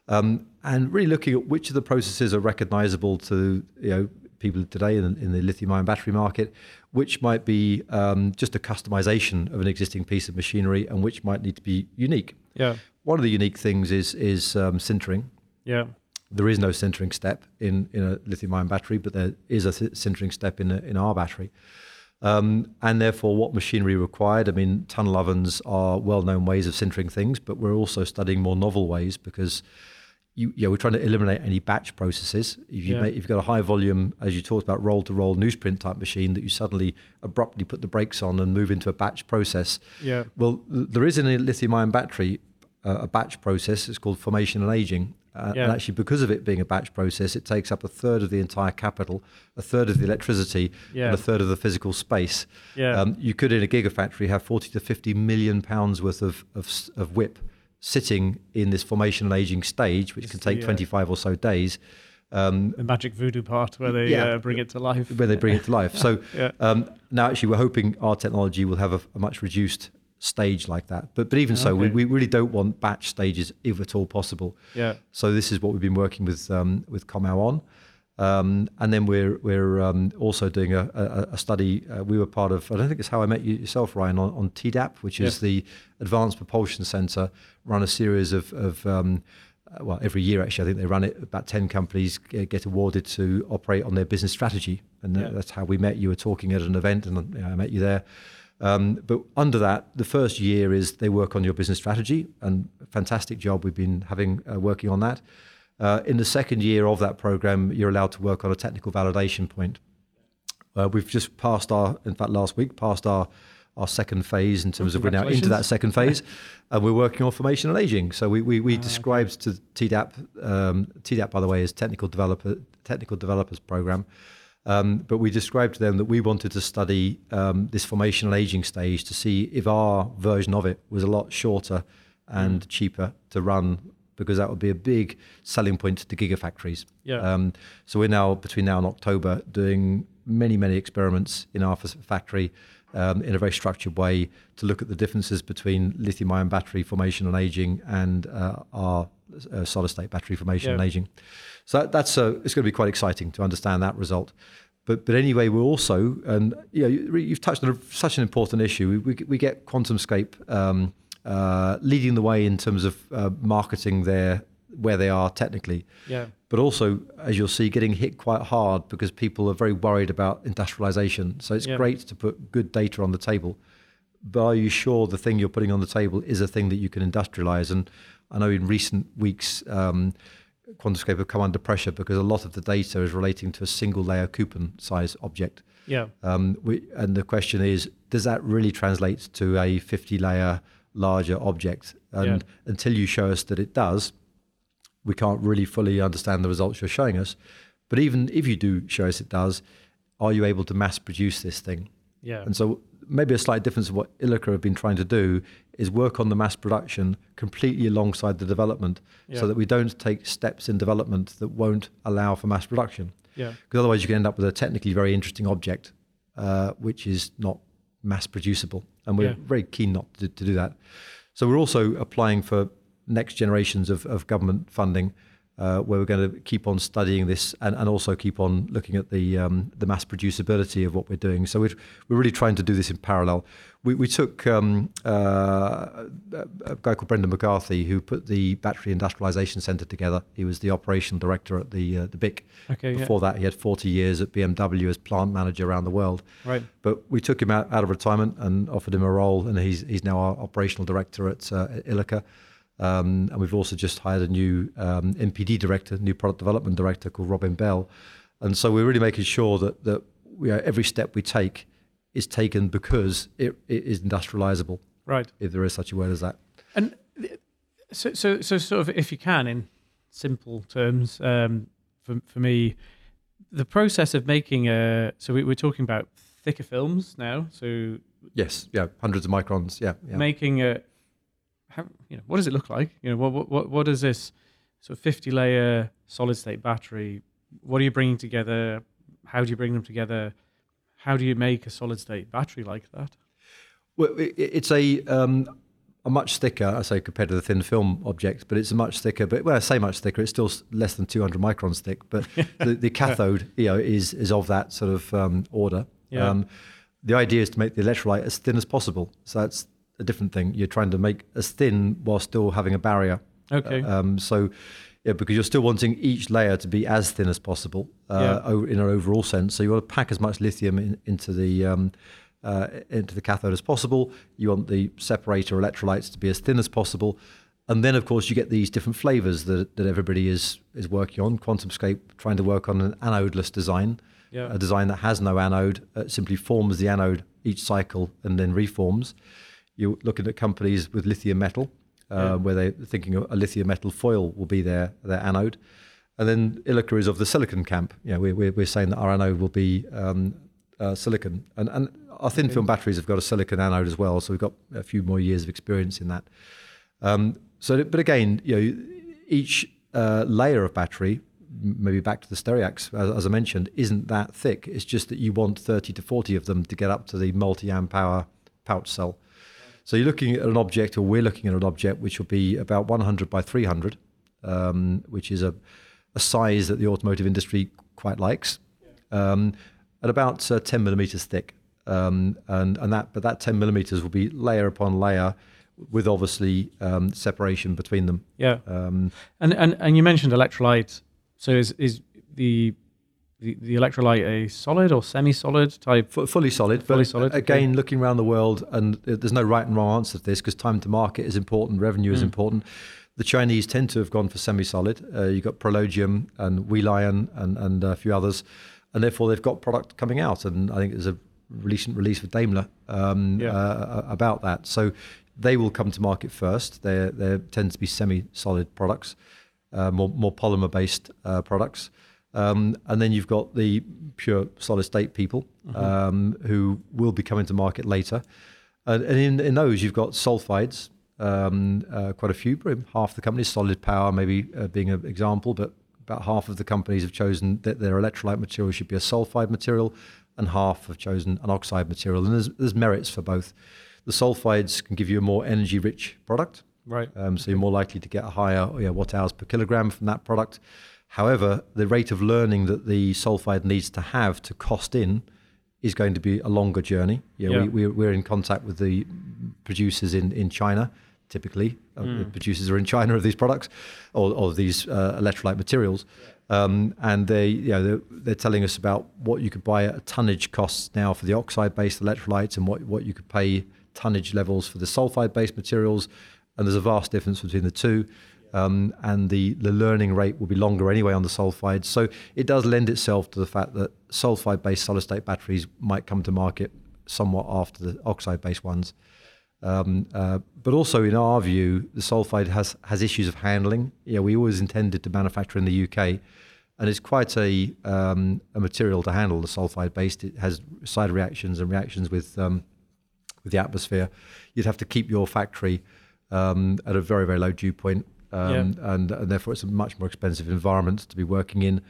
um, and really looking at which of the processes are recognizable to you know people today in, in the lithium-ion battery market, which might be um, just a customization of an existing piece of machinery, and which might need to be unique. yeah, One of the unique things is is um, sintering. yeah, There is no sintering step in, in a lithium-ion battery, but there is a sintering step in a, in our battery. Um, and therefore, what machinery required? I mean, tunnel ovens are well-known ways of sintering things, but we're also studying more novel ways because you, you know, we're trying to eliminate any batch processes. If, you Yeah. make, if you've got a high volume, as you talked about, roll-to-roll newsprint type machine, that you suddenly abruptly put the brakes on and move into a batch process, yeah, well, there is in a lithium-ion battery uh, a batch process. It's called formation and aging. Uh, Yeah. And actually, because of it being a batch process, it takes up a third of the entire capital, a third of the electricity, Yeah. and a third of the physical space. yeah. Um, you could, in a gigafactory, have 40 to 50 million pounds worth of, of, of WIP sitting in this formation and aging stage, which It's can take the, uh, 25 or so days. Um, the magic voodoo part where they Yeah. uh, bring it to life. where they bring it to life. *laughs* So Yeah. um, now, actually, we're hoping our technology will have a, a much reduced stage like that. But but even so, we, we really don't want batch stages if at all possible. Yeah, So this is what we've been working with um, with Comau on. Um, and then we're we're um, also doing a, a, a study. Uh, we were part of. I don't think it's how I met you yourself, Ryan, on, on TDAP, which is the Advanced Propulsion Center. Run a series of, of um, uh, well, every year actually, I think they run it. About ten companies get awarded to operate on their business strategy, and Yeah. that's how we met. You were talking at an event, and you know, I met you there. Um, but under that, the first year is they work on your business strategy, and fantastic job we've been having uh, working on that. Uh, in the second year of that program, you're allowed to work on a technical validation point. Uh, we've just passed our, in fact, last week, passed our our second phase in terms of we're now into that second phase, *laughs* and we're working on formation and aging. So we we, we Ah, described to TDAP, um, TDAP by the way is technical developer technical developers program. Um, but we described to them that we wanted to study um, this formation and aging stage to see if our version of it was a lot shorter and Mm. cheaper to run, because that would be a big selling point to gigafactories. Yeah. Um, so we're now between now and October doing many many experiments in our factory um, in a very structured way to look at the differences between lithium-ion battery formation and aging and uh, our uh, solid state battery formation and aging. So that, that's uh, it's going to be quite exciting to understand that result. But but anyway, we're also and you know you, you've touched on a, such an important issue. We we, we get QuantumScape um, uh, leading the way in terms of uh, marketing their where they are technically yeah, but also, as you'll see, getting hit quite hard because people are very worried about industrialization. So it's Yeah. great to put good data on the table. But are you sure the thing you're putting on the table is a thing that you can industrialize? And I know in recent weeks, um, QuantumScape have come under pressure because a lot of the data is relating to a single layer coupon size object. yeah, Um, we, and the question is, does that really translate to a 50 layer larger object? And until you show us that it does, we can't really fully understand the results you're showing us. But even if you do show us it does, are you able to mass produce this thing? yeah, And so maybe a slight difference of what Ilika have been trying to do is work on the mass production completely alongside the development Yeah. so that we don't take steps in development that won't allow for mass production yeah, because otherwise you can end up with a technically very interesting object, uh, which is not mass producible, and we're Yeah. very keen not to, to do that. So we're also applying for next generations of, of government funding uh, where we're going to keep on studying this and, and also keep on looking at the um, the mass producibility of what we're doing. So we're, we're really trying to do this in parallel. We, we took um, uh, a guy called Brendan McCarthy who put the Battery Industrialization Centre together. He was the operational director at the uh, the BIC. Okay. Before yeah. that, he had 40 years at BMW as plant manager around the world. Right. But we took him out, out of retirement and offered him a role, and he's he's now our operational director at, uh, Ilika. Um, and we've also just hired a new um, NPD director, new product development director called Robin Bell. And so we're really making sure that, that we are, every step we take is taken because it, it is industrializable. Right. If there is such a word as that. And so, so, so sort of, if you can, in simple terms, um, for, for me, the process of making a, so we, we're talking about thicker films now. So yes, yeah, hundreds of microns. Yeah, yeah. making a, how, you know, what does it look like? You know, what what what does this sort of fifty layer solid state battery? What are you bringing together? How do you bring them together? How do you make a solid state battery like that? Well, it's a um, a much thicker, I say compared to the thin film object, but it's a much thicker. But when I say much thicker, it's still less than 200 microns thick. But *laughs* the, the cathode, you know, is is of that sort of um, order. Yeah. Um, the idea is to make the electrolyte as thin as possible. So that's a different thing. You're trying to make as thin while still having a barrier. Okay. Um, so, yeah, because you're still wanting each layer to be as thin as possible uh, yeah. in an overall sense. So you want to pack as much lithium in, into the um, uh, into the cathode as possible. You want the separator electrolytes to be as thin as possible. And then, of course, you get these different flavors that, that everybody is is working on. QuantumScape trying to work on an anodeless design, yeah. a design that has no anode, uh, simply forms the anode each cycle and then reforms. You're looking at companies with lithium metal, uh, yeah. where they're thinking a lithium metal foil will be their, their anode. And then Ilika is of the silicon camp. You know, we're, we're saying that our anode will be um, uh, silicon. And, and our thin film batteries have got a silicon anode as well, so we've got a few more years of experience in that. Um, so, but again, you know, each uh, layer of battery, maybe back to the Stereax, as, as, I mentioned, isn't that thick. It's just that you want 30 to 40 of them to get up to the multi-amp hour pouch cell. So you're looking at an object, or we're looking at an object, which will be about 100 by 300, um, which is a, a, size that the automotive industry quite likes, um, at about uh, 10 millimeters thick. Um, and, and that, but that 10 millimeters will be layer upon layer with obviously um, separation between them. Yeah. Um, and, and, and you mentioned electrolyte. So is, is the the, the electrolyte a solid or semi-solid type? F- fully solid. Fully solid. Again, okay. looking around the world, and there's no right and wrong answer to this because time to market is important, revenue mm. is important. The Chinese tend to have gone for semi-solid. Uh, you've got ProLogium and Lion and, and a few others, and therefore they've got product coming out. And I think there's a recent release with Daimler um, yeah. uh, about that. So they will come to market first. They they tend to be semi-solid products, uh, more more polymer-based uh, products. Um, and then you've got the pure solid state people mm-hmm. um, who will be coming to market later. And, and in, in, those, you've got sulfides, um, uh, quite a few, half the companies, Solid Power maybe uh, being an example, but about half of the companies have chosen that their electrolyte material should be a sulfide material, and half have chosen an oxide material. And there's, there's merits for both. The sulfides can give you a more energy rich product. Right. Um, so you're more likely to get a higher know, watt hours per kilogram from that product. However, the rate of learning that the sulfide needs to have to cost in is going to be a longer journey. Yeah, yeah. We, we're in contact with the producers in, in China, typically. Mm. the producers are in China of these products or, or these uh, electrolyte materials. Um, and they, you know, they're, they're, telling us about what you could buy at tonnage costs now for the oxide-based electrolytes and what, what you could pay tonnage levels for the sulfide-based materials. And there's a vast difference between the two um, and the, the learning rate will be longer anyway on the sulfide. So it does lend itself to the fact that sulfide based solid state batteries might come to market somewhat after the oxide based ones. Um, uh, but also, in our view, the sulfide has, has issues of handling. Yeah, we always intended to manufacture in the UK, and it's quite a, um, a material to handle. The sulfide based it has side reactions and reactions with um, with the atmosphere. You'd have to keep your factory um, at a very very low dew point um, yeah. and, and therefore it's a much more expensive environment to be working in.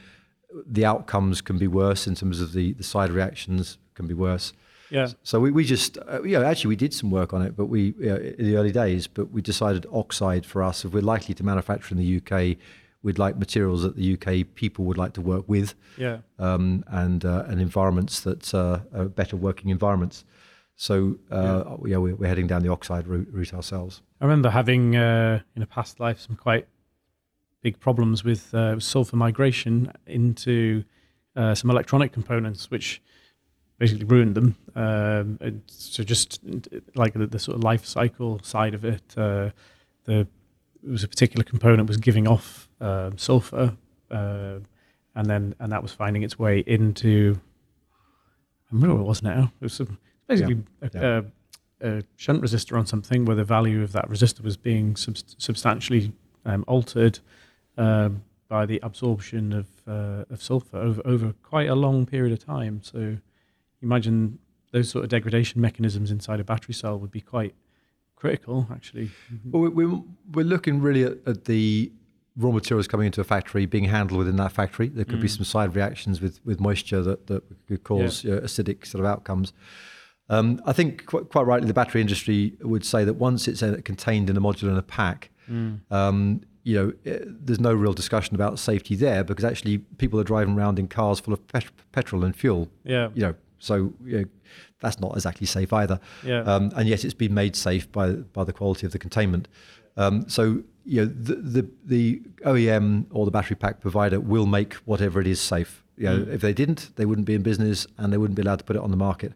The outcomes can be worse in terms of the, the side reactions can be worse. Yeah. So we, we just, uh, you know, actually we did some work on it, but we, you know, in the early days, but we decided oxide for us, if we're likely to manufacture in the UK, We'd like materials that the UK people would like to work with, Yeah. um, and uh, and environments that uh, are better working environments. So uh, yeah, we're, we're heading down the oxide route, route ourselves. I remember having uh, in a past life some quite big problems with uh, sulfur migration into uh, some electronic components, which basically ruined them. Um, so just like the, the sort of life cycle side of it, uh, the it was a particular component was giving off um sulfur, uh, and then and that was finding its way into. I remember what it was now. It was some, basically a, yeah. a, a shunt resistor on something where the value of that resistor was being sub- substantially um, altered um, by the absorption of uh, of sulfur over over quite a long period of time. So, imagine those sort of degradation mechanisms inside a battery cell would be quite critical, actually. Well, we, we, we're looking really at, at the raw materials coming into a factory being handled within that factory. There could be Mm. some side reactions with, with moisture that, that could cause you know, acidic sort of outcomes. Um, I think quite, quite rightly, the battery industry would say that once it's uh, contained in a module and a pack, Mm. um, you know, eh, there's no real discussion about safety there because actually people are driving around in cars full of pet- petrol and fuel. Yeah, You know, so you know, that's not exactly safe either yeah, um, and yet it's been made safe by by the quality of the containment. Um, so you know the, the the OEM or the battery pack provider will make whatever it is safe. You know, Mm. if they didn't, they wouldn't be in business and they wouldn't be allowed to put it on the market.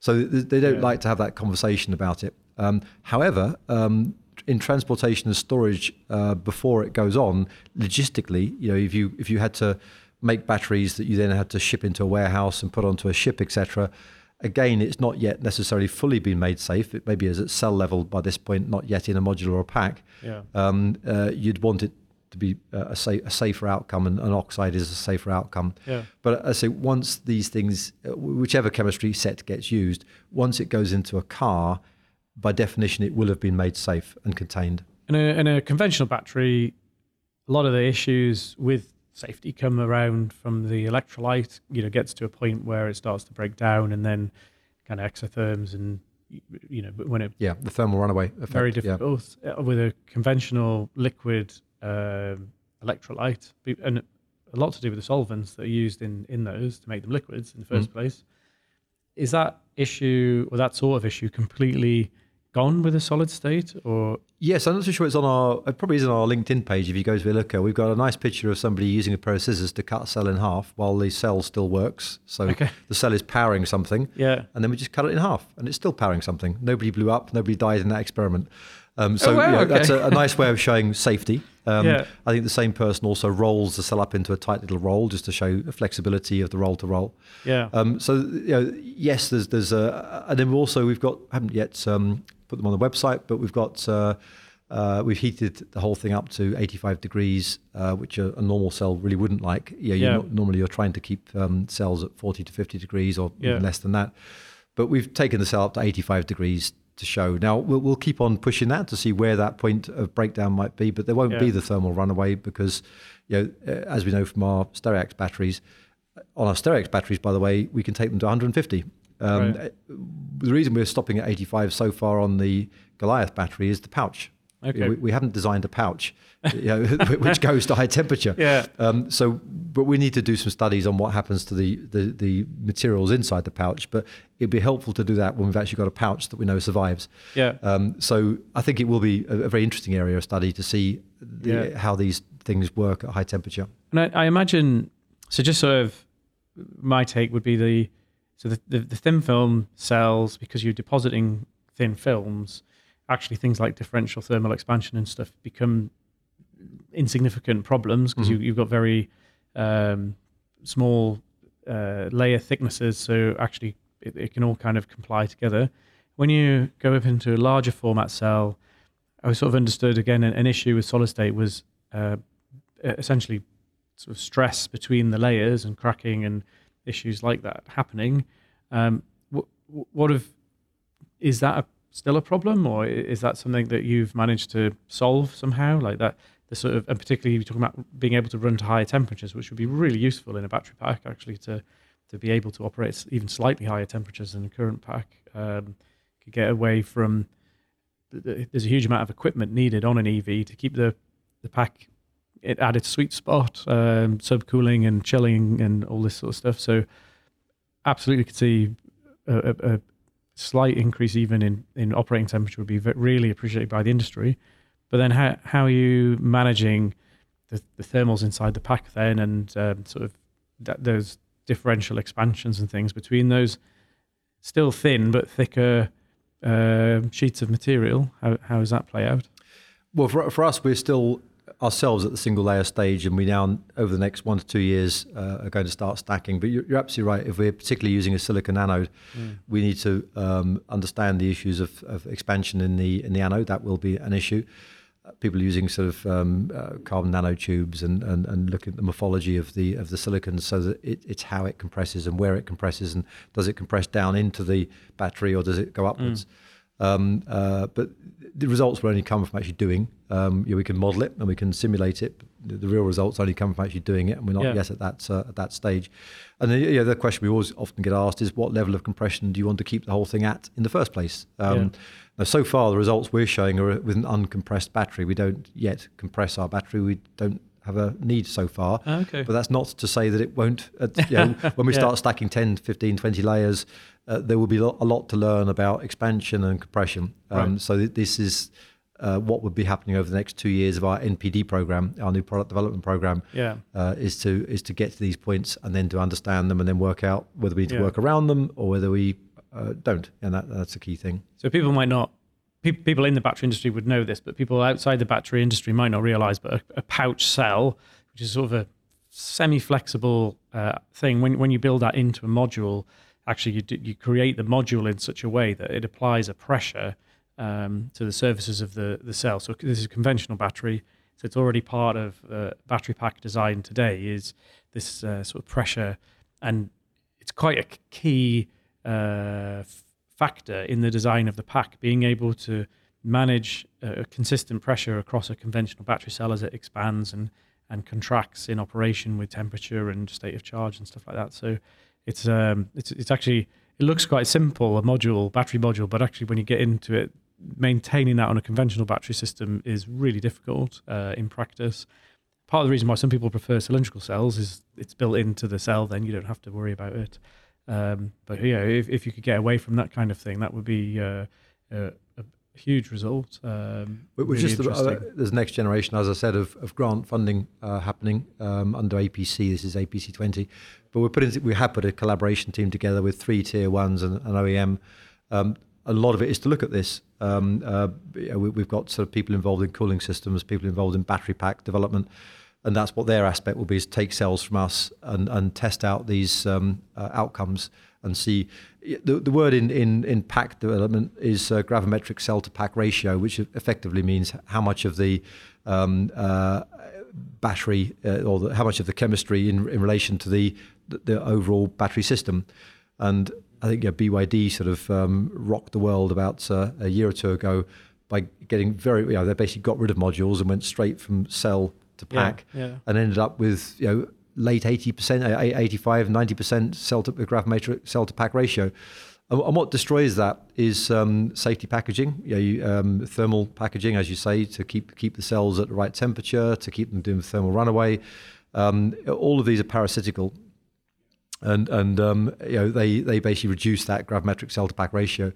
So they don't Yeah. like to have that conversation about it. Um, however, um, in transportation and storage, uh, before it goes on, logistically, you know, if you if you had to make batteries that you then had to ship into a warehouse and put onto a ship, etc. Again, it's not yet necessarily fully been made safe. It maybe is at cell level by this point, not yet in a module or a pack. yeah, Um, uh, you'd want it to be a, a safer outcome, and an oxide is a safer outcome. yeah. But I say once these things, uh, whichever chemistry set gets used, once it goes into a car, by definition, it will have been made safe and contained. In a, in a conventional battery, a lot of the issues with safety come around from the electrolyte. You know, gets to a point where it starts to break down, and then kind of exotherms, and you know, but when it Yeah, the thermal runaway effect. very yeah. difficult uh, with a conventional liquid um, electrolyte, and a lot to do with the solvents that are used in in those to make them liquids in the 1st Mm. place. Is that issue or that sort of issue completely gone with a solid state, or Yes, I'm not so sure it's on our. It probably is on our LinkedIn page. If you go to Ilika, we've got a nice picture of somebody using a pair of scissors to cut a cell in half while the cell still works. So Okay. the cell is powering something, yeah? and then we just cut it in half, and it's still powering something. Nobody blew up. Nobody died in that experiment. Um, so Oh, wow, you know, that's a, a nice way of showing safety. Um, Yeah. I think the same person also rolls the cell up into a tight little roll just to show the flexibility of the roll to roll. Yeah. Um, so you know, yes, there's there's a, and then also we've got haven't yet um, put them on the website, but we've got uh, uh, we've heated the whole thing up to 85 degrees, uh, which a, a normal cell really wouldn't like. Yeah. not, normally you're trying to keep um, cells at 40 to 50 degrees or Yeah. even less than that, but we've taken the cell up to 85 degrees to show. Now we'll, we'll keep on pushing that to see where that point of breakdown might be, but there won't be the thermal runaway because you know, uh, as we know from our Stereax batteries, on our Stereax batteries, by the way, we can take them to 150. Um, Right. The reason we're stopping at 85 so far on the Goliath battery is the pouch. Okay. We, we haven't designed a pouch, you know, *laughs* which goes to high temperature. yeah. Um, so, but we need to do some studies on what happens to the, the, the materials inside the pouch. But it'd be helpful to do that when we've actually got a pouch that we know survives. Yeah. Um, so, I think it will be a, a very interesting area of study to see the, Yeah. how these things work at high temperature. And I, I imagine so. Just sort of my take would be the so the, the, the thin film cells because you're depositing thin films. Actually, things like differential thermal expansion and stuff become insignificant problems because Mhm. you, you've got very um, small uh, layer thicknesses. So actually, it, it can all kind of comply together. When you go up into a larger format cell, I sort of understood again an, an issue with solid state was uh, essentially sort of stress between the layers and cracking and issues like that happening. Um, what, what if is that a, still a problem, or is that something that you've managed to solve somehow? Like that, the sort of, and particularly you're talking about being able to run to higher temperatures, which would be really useful in a battery pack, actually, to to be able to operate even slightly higher temperatures than a current pack. Um, could get away from. th- th- There's a huge amount of equipment needed on an EV to keep the the pack it at its sweet spot, um, subcooling and chilling and all this sort of stuff. So absolutely could see a, a slight increase even in, in operating temperature would be really appreciated by the industry. But then how, how are you managing the, the thermals inside the pack then and um, sort of that, those differential expansions and things between those still thin but thicker uh, sheets of material? How, how does that play out? Well, for, for us, we're still ourselves at the single layer stage, and we now, over the next one to two years, uh, are going to start stacking. But you're, you're, absolutely right. If we're particularly using a silicon anode, mm. we need to um, understand the issues of, of, expansion in the in the anode. That will be an issue. Uh, people using sort of um, uh, carbon nanotubes and, and, and looking at the morphology of the of the silicon, so that it, it's how it compresses and where it compresses, and does it compress down into the battery or does it go upwards? Mm. Um, uh, but the results will only come from actually doing. Um, we can model it and we can simulate it. The, the, real results only come from actually doing it, and we're not yeah. yet at that uh, at that stage. And the, yeah, the question we always often get asked is, what level of compression do you want to keep the whole thing at in the first place? Um, yeah. Now, so far, the results we're showing are with an uncompressed battery. We don't yet compress our battery. We don't have a need so far. Okay. But that's not to say that it won't. Uh, you know, *laughs* when we yeah. start stacking 10, 15, 20 layers, uh, there will be a lot to learn about expansion and compression. Um, right. So th- this is uh, what would be happening over the next two years of our NPD program, our new product development program. Yeah, uh, is to is to get to these points and then to understand them and then work out whether we need to work around them or whether we uh, don't, and that, that's a key thing. So people might not. People in the battery industry would know this, but people outside the battery industry might not realize. But a, a pouch cell, which is sort of a semi-flexible uh, thing, when when you build that into a module, actually you, do, you create the module in such a way that it applies a pressure um, to the surfaces of the, the cell. So this is a conventional battery. So it's already part of uh, battery pack design today is this uh, sort of pressure, and it's quite a key uh, factor in the design of the pack, being able to manage a consistent pressure across a conventional battery cell as it expands and and contracts in operation with temperature and state of charge and stuff like that. So it's um, it's it's actually it looks quite simple a module battery module, but actually when you get into it, maintaining that on a conventional battery system is really difficult uh, in practice. Part of the reason why some people prefer cylindrical cells is it's built into the cell, then you don't have to worry about it. Um, but yeah, if, if you could get away from that kind of thing, that would be uh, a, a, huge result. Um, really just uh, there's next generation, as I said, of, of grant funding uh, happening um, under APC. This is APC 20, but we're putting we have put a collaboration team together with three tier ones and an OEM. Um, a lot of it is to look at this. Um, uh, we, have got sort of people involved in cooling systems, people involved in battery pack development, and that's what their aspect will be: is take cells from us and, and test out these um, uh, outcomes and see. The, the word in, in, in pack development is uh, gravimetric cell to pack ratio, which effectively means how much of the um, uh, battery uh, or the, how much of the chemistry in, in relation to the, the, the overall battery system. And I think yeah, BYD sort of um, rocked the world about uh, a year or two ago by getting very, you know, they basically got rid of modules and went straight from cell to pack yeah, yeah. and ended up with, you know, late 80%, 85, 90% cell to gravimetric cell to pack ratio. And, and what destroys that is um, safety packaging, you know, you, um, thermal packaging, as you say, to keep keep the cells at the right temperature, to keep them doing thermal runaway. Um, all of these are parasitical and and um, you know they they basically reduce that gravimetric cell to pack ratio.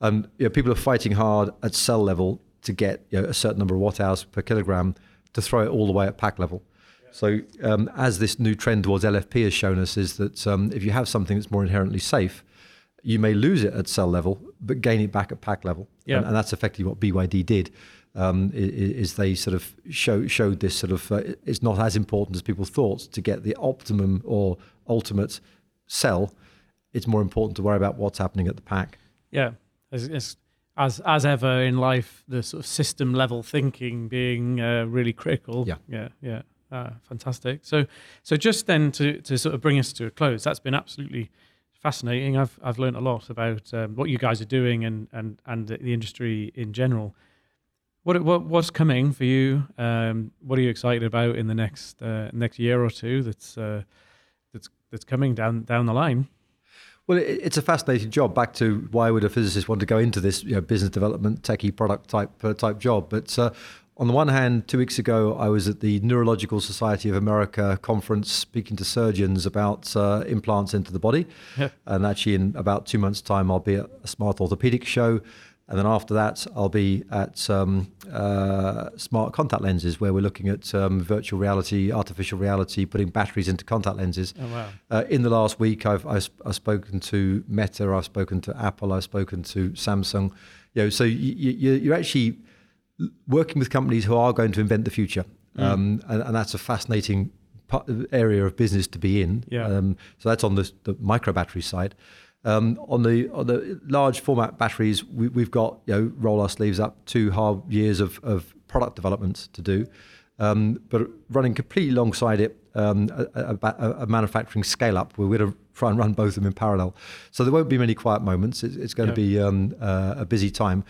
And you know, people are fighting hard at cell level to get you know, a certain number of watt hours per kilogram to throw it all the way at pack level. So um, as this new trend towards LFP has shown us, is that um, if you have something that's more inherently safe, you may lose it at cell level, but gain it back at pack level. Yeah. And, and that's effectively what BYD did. Um, is, they sort of show, showed this sort of uh, it's not as important as people thought to get the optimum or ultimate cell, it's more important to worry about what's happening at the pack. Yeah, as as, as ever in life, the sort of system level thinking being uh, really critical. Yeah, yeah, yeah. Uh, fantastic. So, so just then to to sort of bring us to a close, that's been absolutely fascinating. I've I've learned a lot about um, what you guys are doing and and and the industry in general. What what what's coming for you? Um, what are you excited about in the next uh, next year or two? That's uh, that's coming down down the line. Well, it's a fascinating job. Back to why would a physicist want to go into this you know, business development, techie product type uh, type job? But uh, on the one hand, two weeks ago, I was at the Neurological Society of America conference speaking to surgeons about uh, implants into the body. Yeah. And actually, in about two months' time, I'll be at a smart orthopedic show. And then after that, I'll be at um, uh, smart contact lenses, where we're looking at um, virtual reality, artificial reality, putting batteries into contact lenses. Oh, wow. Uh, in the last week, I've, I've, I've spoken to Meta, I've spoken to Apple, I've spoken to Samsung. You know, so you, you, you're actually working with companies who are going to invent the future, Mm. um, and, and that's a fascinating part, area of business to be in. Yeah. Um, so that's on the, the micro battery side. Um, on the on the large format batteries, we, we've got you know roll our sleeves up, two hard years of, of product development to do, um, but running completely alongside it, um, a, a, a, manufacturing scale up. We're going to try and run both of them in parallel, so there won't be many quiet moments. It's, it's going Yeah. to be um, uh, a busy time,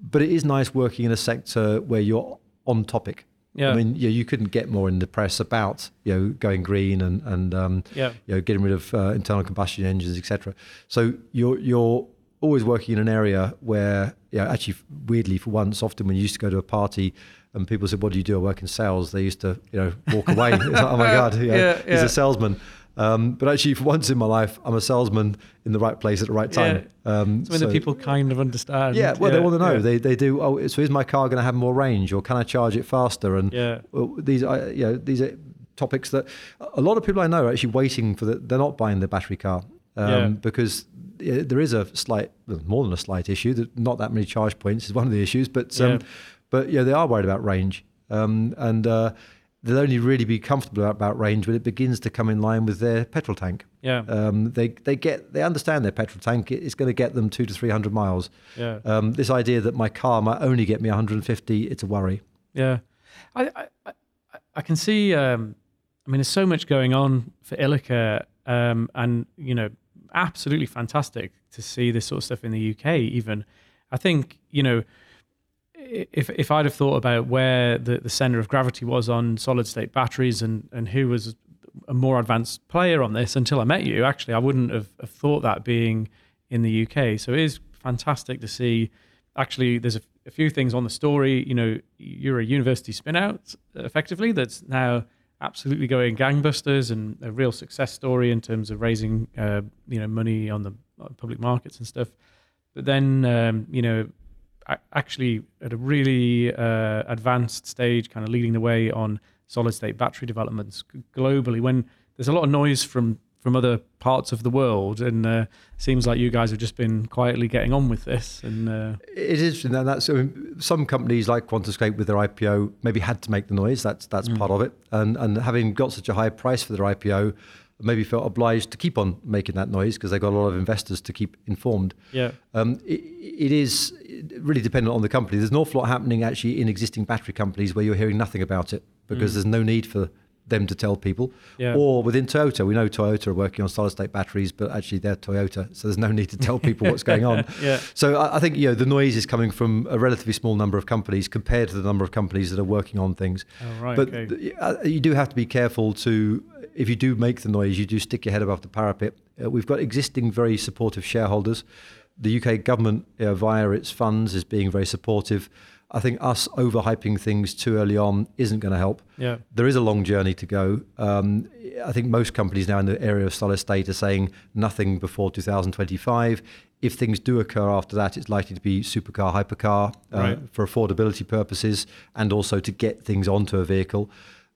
but it is nice working in a sector where you're on topic. Yeah. I mean, yeah, you couldn't get more in the press about you know going green and and um, Yeah. you know getting rid of uh, internal combustion engines, etc. So you're you're always working in an area where yeah, actually weirdly for once, often when you used to go to a party and people said, "What do you do?" I work in sales. They used to you know walk away. *laughs* It's like, oh my *laughs* god, you know, Yeah, he's a salesman. Um, but actually, for once in my life, I'm a salesman in the right place at the right time. Um, So when the people kind of understand. yeah, well, they want to know. yeah. They they do. Oh, so is my car going to have more range, or can I charge it faster? And Yeah. well, these are you know these are topics that a lot of people I know are actually waiting for. The, they're not buying the battery car um, Yeah. because there is a slight, well, more than a slight issue. That not that many charge points is one of the issues, but um, Yeah. but yeah, they are worried about range, um, and uh, they'll only really be comfortable about range when it begins to come in line with their petrol tank. Yeah. Um, they they get they understand their petrol tank is going to get them two to three hundred miles. Yeah. Um, this idea that my car might only get me 150, it's a worry. Yeah, I I, I, can see. Um, I mean, there's so much going on for Ilika, um, and you know, absolutely fantastic to see this sort of stuff in the UK. Even, I think you know, if if I'd have thought about where the, the center of gravity was on solid state batteries and and who was a more advanced player on this until I met you, actually, I wouldn't have, have thought that being in the UK. So it is fantastic to see. Actually, there's a, a few things on the story. You know, you're a university spin out effectively that's now absolutely going gangbusters and a real success story in terms of raising uh, you know money on the public markets and stuff. But then um, you know actually at a really uh, advanced stage, kind of leading the way on solid state battery developments globally. When there's a lot of noise from from other parts of the world, and uh, seems like you guys have just been quietly getting on with this. And uh, It is, and that's I mean, some companies like QuantumScape with their IPO maybe had to make the noise. That's that's part of it, and and having got such a high price for their IPO, maybe felt obliged to keep on making that noise because they got a lot of investors to keep informed. yeah, Um, it, it is really dependent on the company. There's an awful lot happening actually in existing battery companies where you're hearing nothing about it because there's no need for them to tell people. Yeah. Or within Toyota, we know Toyota are working on solid state batteries, but actually they're Toyota, so there's no need to tell people what's going on. *laughs* yeah, So I, I think you know the noise is coming from a relatively small number of companies compared to the number of companies that are working on things. oh, right, But okay. th- uh, you do have to be careful to, if you do make the noise, you do stick your head above the parapet. Uh, we've got existing very supportive shareholders. The UK government, uh, via its funds, is being very supportive. I think us overhyping things too early on isn't going to help. yeah, There is a long journey to go. Um, I think most companies now in the area of solid state are saying nothing before 2025. If things do occur after that, it's likely to be supercar, hypercar uh, Right. for affordability purposes and also to get things onto a vehicle.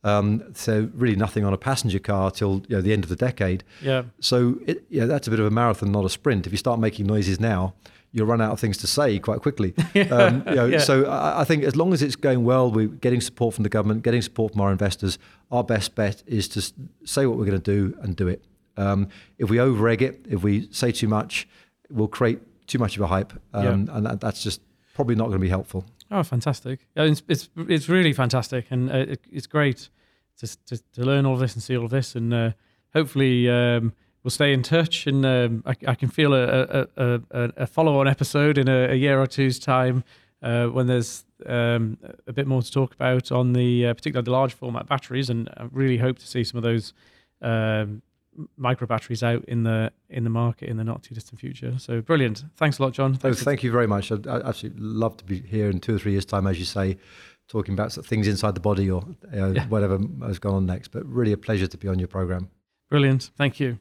Um, so really nothing on a passenger car till you know, the end of the decade. yeah, So it, yeah, that's a bit of a marathon, not a sprint. If you start making noises now, you'll run out of things to say quite quickly. *laughs* um, you know, Yeah. So I, I think as long as it's going well, we're getting support from the government, getting support from our investors. Our best bet is to say what we're going to do and do it. Um, if we over egg it, if we say too much, we'll create too much of a hype, um, and that, that's just probably not going to be helpful. Oh, fantastic! It's it's, it's really fantastic, and uh, it, it's great to, to to learn all of this and see all of this, and uh, hopefully um, we'll stay in touch. And um, I, I can feel a a, a, a- follow on episode in a, a year or two's time uh, when there's um, a bit more to talk about on the uh, particularly the large format batteries, and I really hope to see some of those. Micro batteries out in the in the market in the not too distant future so brilliant thanks a lot john thanks for- thank you very much. I'd, I'd absolutely love to be here in two or three years' time, as you say, talking about things inside the body or uh, yeah. whatever has gone on next. But really a pleasure to be on your program. Brilliant. Thank you.